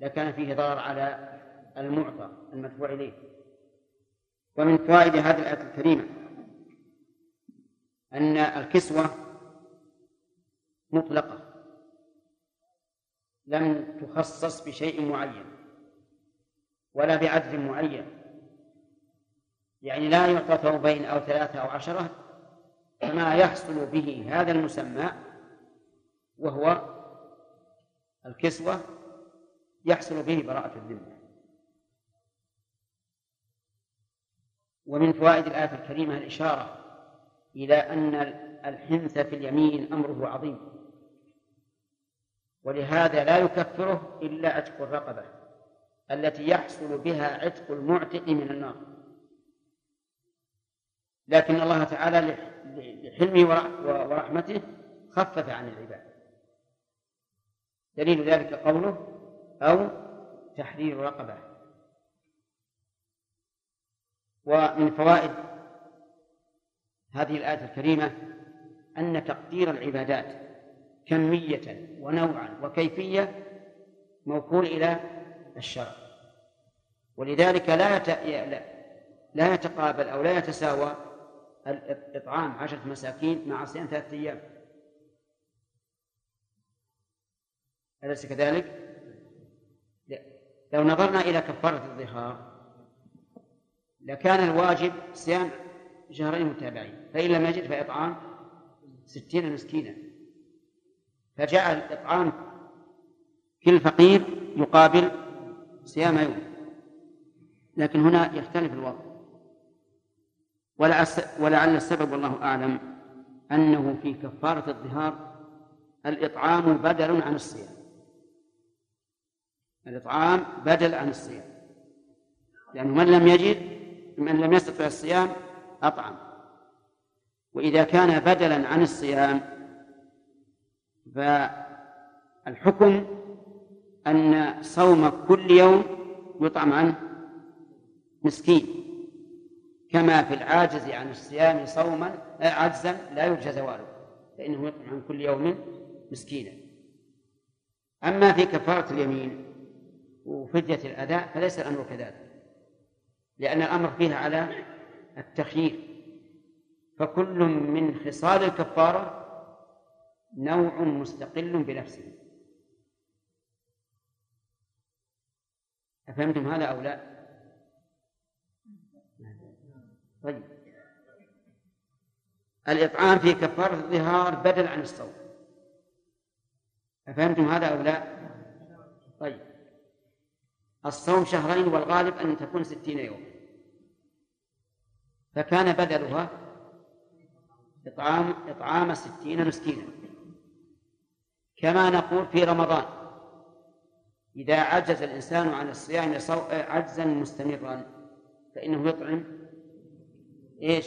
لكان فيه ضرر على المعطى المدفوع إليه. ومن فوائد هذه الآية الكريمة أن الكسوة مطلقة لم تخصص بشيء معين ولا بعدد معين. يعني لا يعطى ثوبين أو ثلاثة أو عشرة فما يحصل به هذا المسمى وهو الكسوة يحصل به براءة الذمة. ومن فوائد الآية الكريمة الإشارة إلى أن الحنث في اليمين أمره عظيم. ولهذا لا يكفره إلا عتق الرقبة التي يحصل بها عتق المعتق من النار. لكن الله تعالى لحلمه ورحمته خفف عن العباد. دليل ذلك قوله أو تحرير رقبة. ومن فوائد هذه الآية الكريمة أن تقدير العبادات كمية ونوعا وكيفية موكول إلى الشرع. ولذلك لا لا يتقابل أو لا يتساوى الإطعام عشرة مساكين مع صيام ثلاثة أيام. أليس كذلك؟ لو نظرنا إلى كفارة الظهار لكان الواجب صيام شهرين متابعين فإن لم يجد فإطعام ستين مسكينا. فجعل إطعام كل فقير يقابل صيام يوم. لكن هنا يختلف الوضع. ولعل السبب والله أعلم أنه في كفارة الظهار الإطعام بدل عن الصيام. الإطعام بدل عن الصيام. لأنه من لم يجد من لم يستطع الصيام أطعم. وإذا كان بدلا عن الصيام فالحكم أن صوم كل يوم يطعم عنه مسكين. كما في العاجز عن الصيام صوما عجزا لا يرجى زواله فإنه يطعم عن كل يوم مسكينا. أما في كفارة اليمين وفدية الأداء فليس الأمر كذلك لأن الأمر فيها على التخيير. فكل من خصال الكفارة نوع مستقل بنفسه. أفهمتم هذا أو لا؟ طيب. الإطعام في كفارة الظهار بدل عن الصوم. أفهمتم هذا أو لا؟ طيب. الصوم شهرين والغالب أن تكون ستين يوم. فكان بدلها إطعام إطعام ستين مسكينا. كما نقول في رمضان. إذا عجز الإنسان عن الصيام عجزا مستمرا فإنه يطعم إيش؟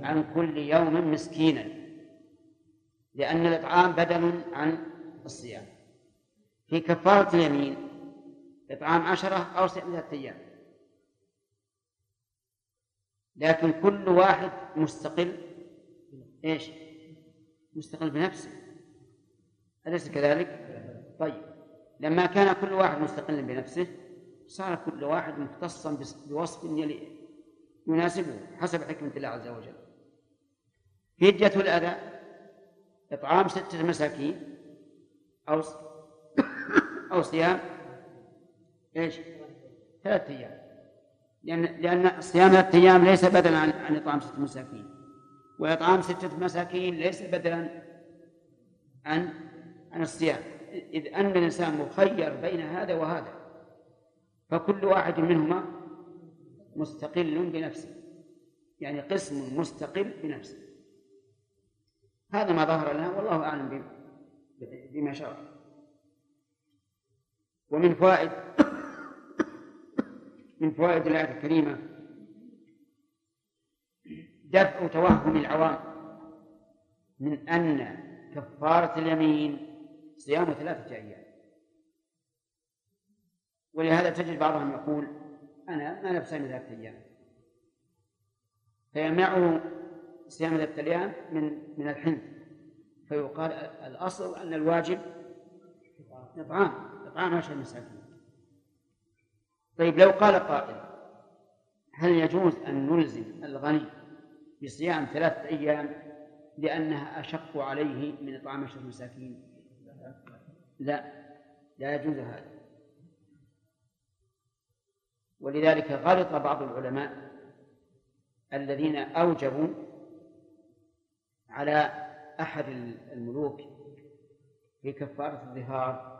عن كل يوم مسكينا. لأن الإطعام بدل عن الصيام. في كفارة اليمين إطعام عشرة أو ثلاثة أيام. لكن كل واحد مستقل إيش؟ مستقل بنفسه. أليس كذلك؟ طيب. لما كان كل واحد مستقلا بنفسه صار كل واحد مختصا بوصف يناسبه حسب حكمة الله عز وجل. فدية الأذى إطعام ستة مساكين أو أو صيام إيش؟ ثلاثة أيام. لأن لأن صيام ثلاثة أيام ليس بدلا عن عن إطعام ستة مساكين. وإطعام ستة مساكين ليس بدلا عن عن الصيام. إذ أن الإنسان مخير بين هذا وهذا فكل واحد منهما مستقل بنفسه. يعني قسم مستقل بنفسه. هذا ما ظهر لنا والله أعلم بما شرع ومن فوائد من فوائد الآية الكريمة دفع توهم العوام من أن كفارة اليمين صيام ثلاثة أيام. ولهذا تجد بعضهم يقول أنا ما نفسي ثلاثة أيام فيمنعه صيام ثلاثة أيام من من الحنث. فيقال الأصل أن الواجب إطعام إطعام عشر مساكين. طيب لو قال قائل هل يجوز أن نلزم الغني بصيام ثلاثة أيام لأنها أشق عليه من إطعام عشر مساكين؟ لا لا يجوز هذا. ولذلك غلط بعض العلماء الذين أوجبوا على أحد الملوك في كفارة الظهار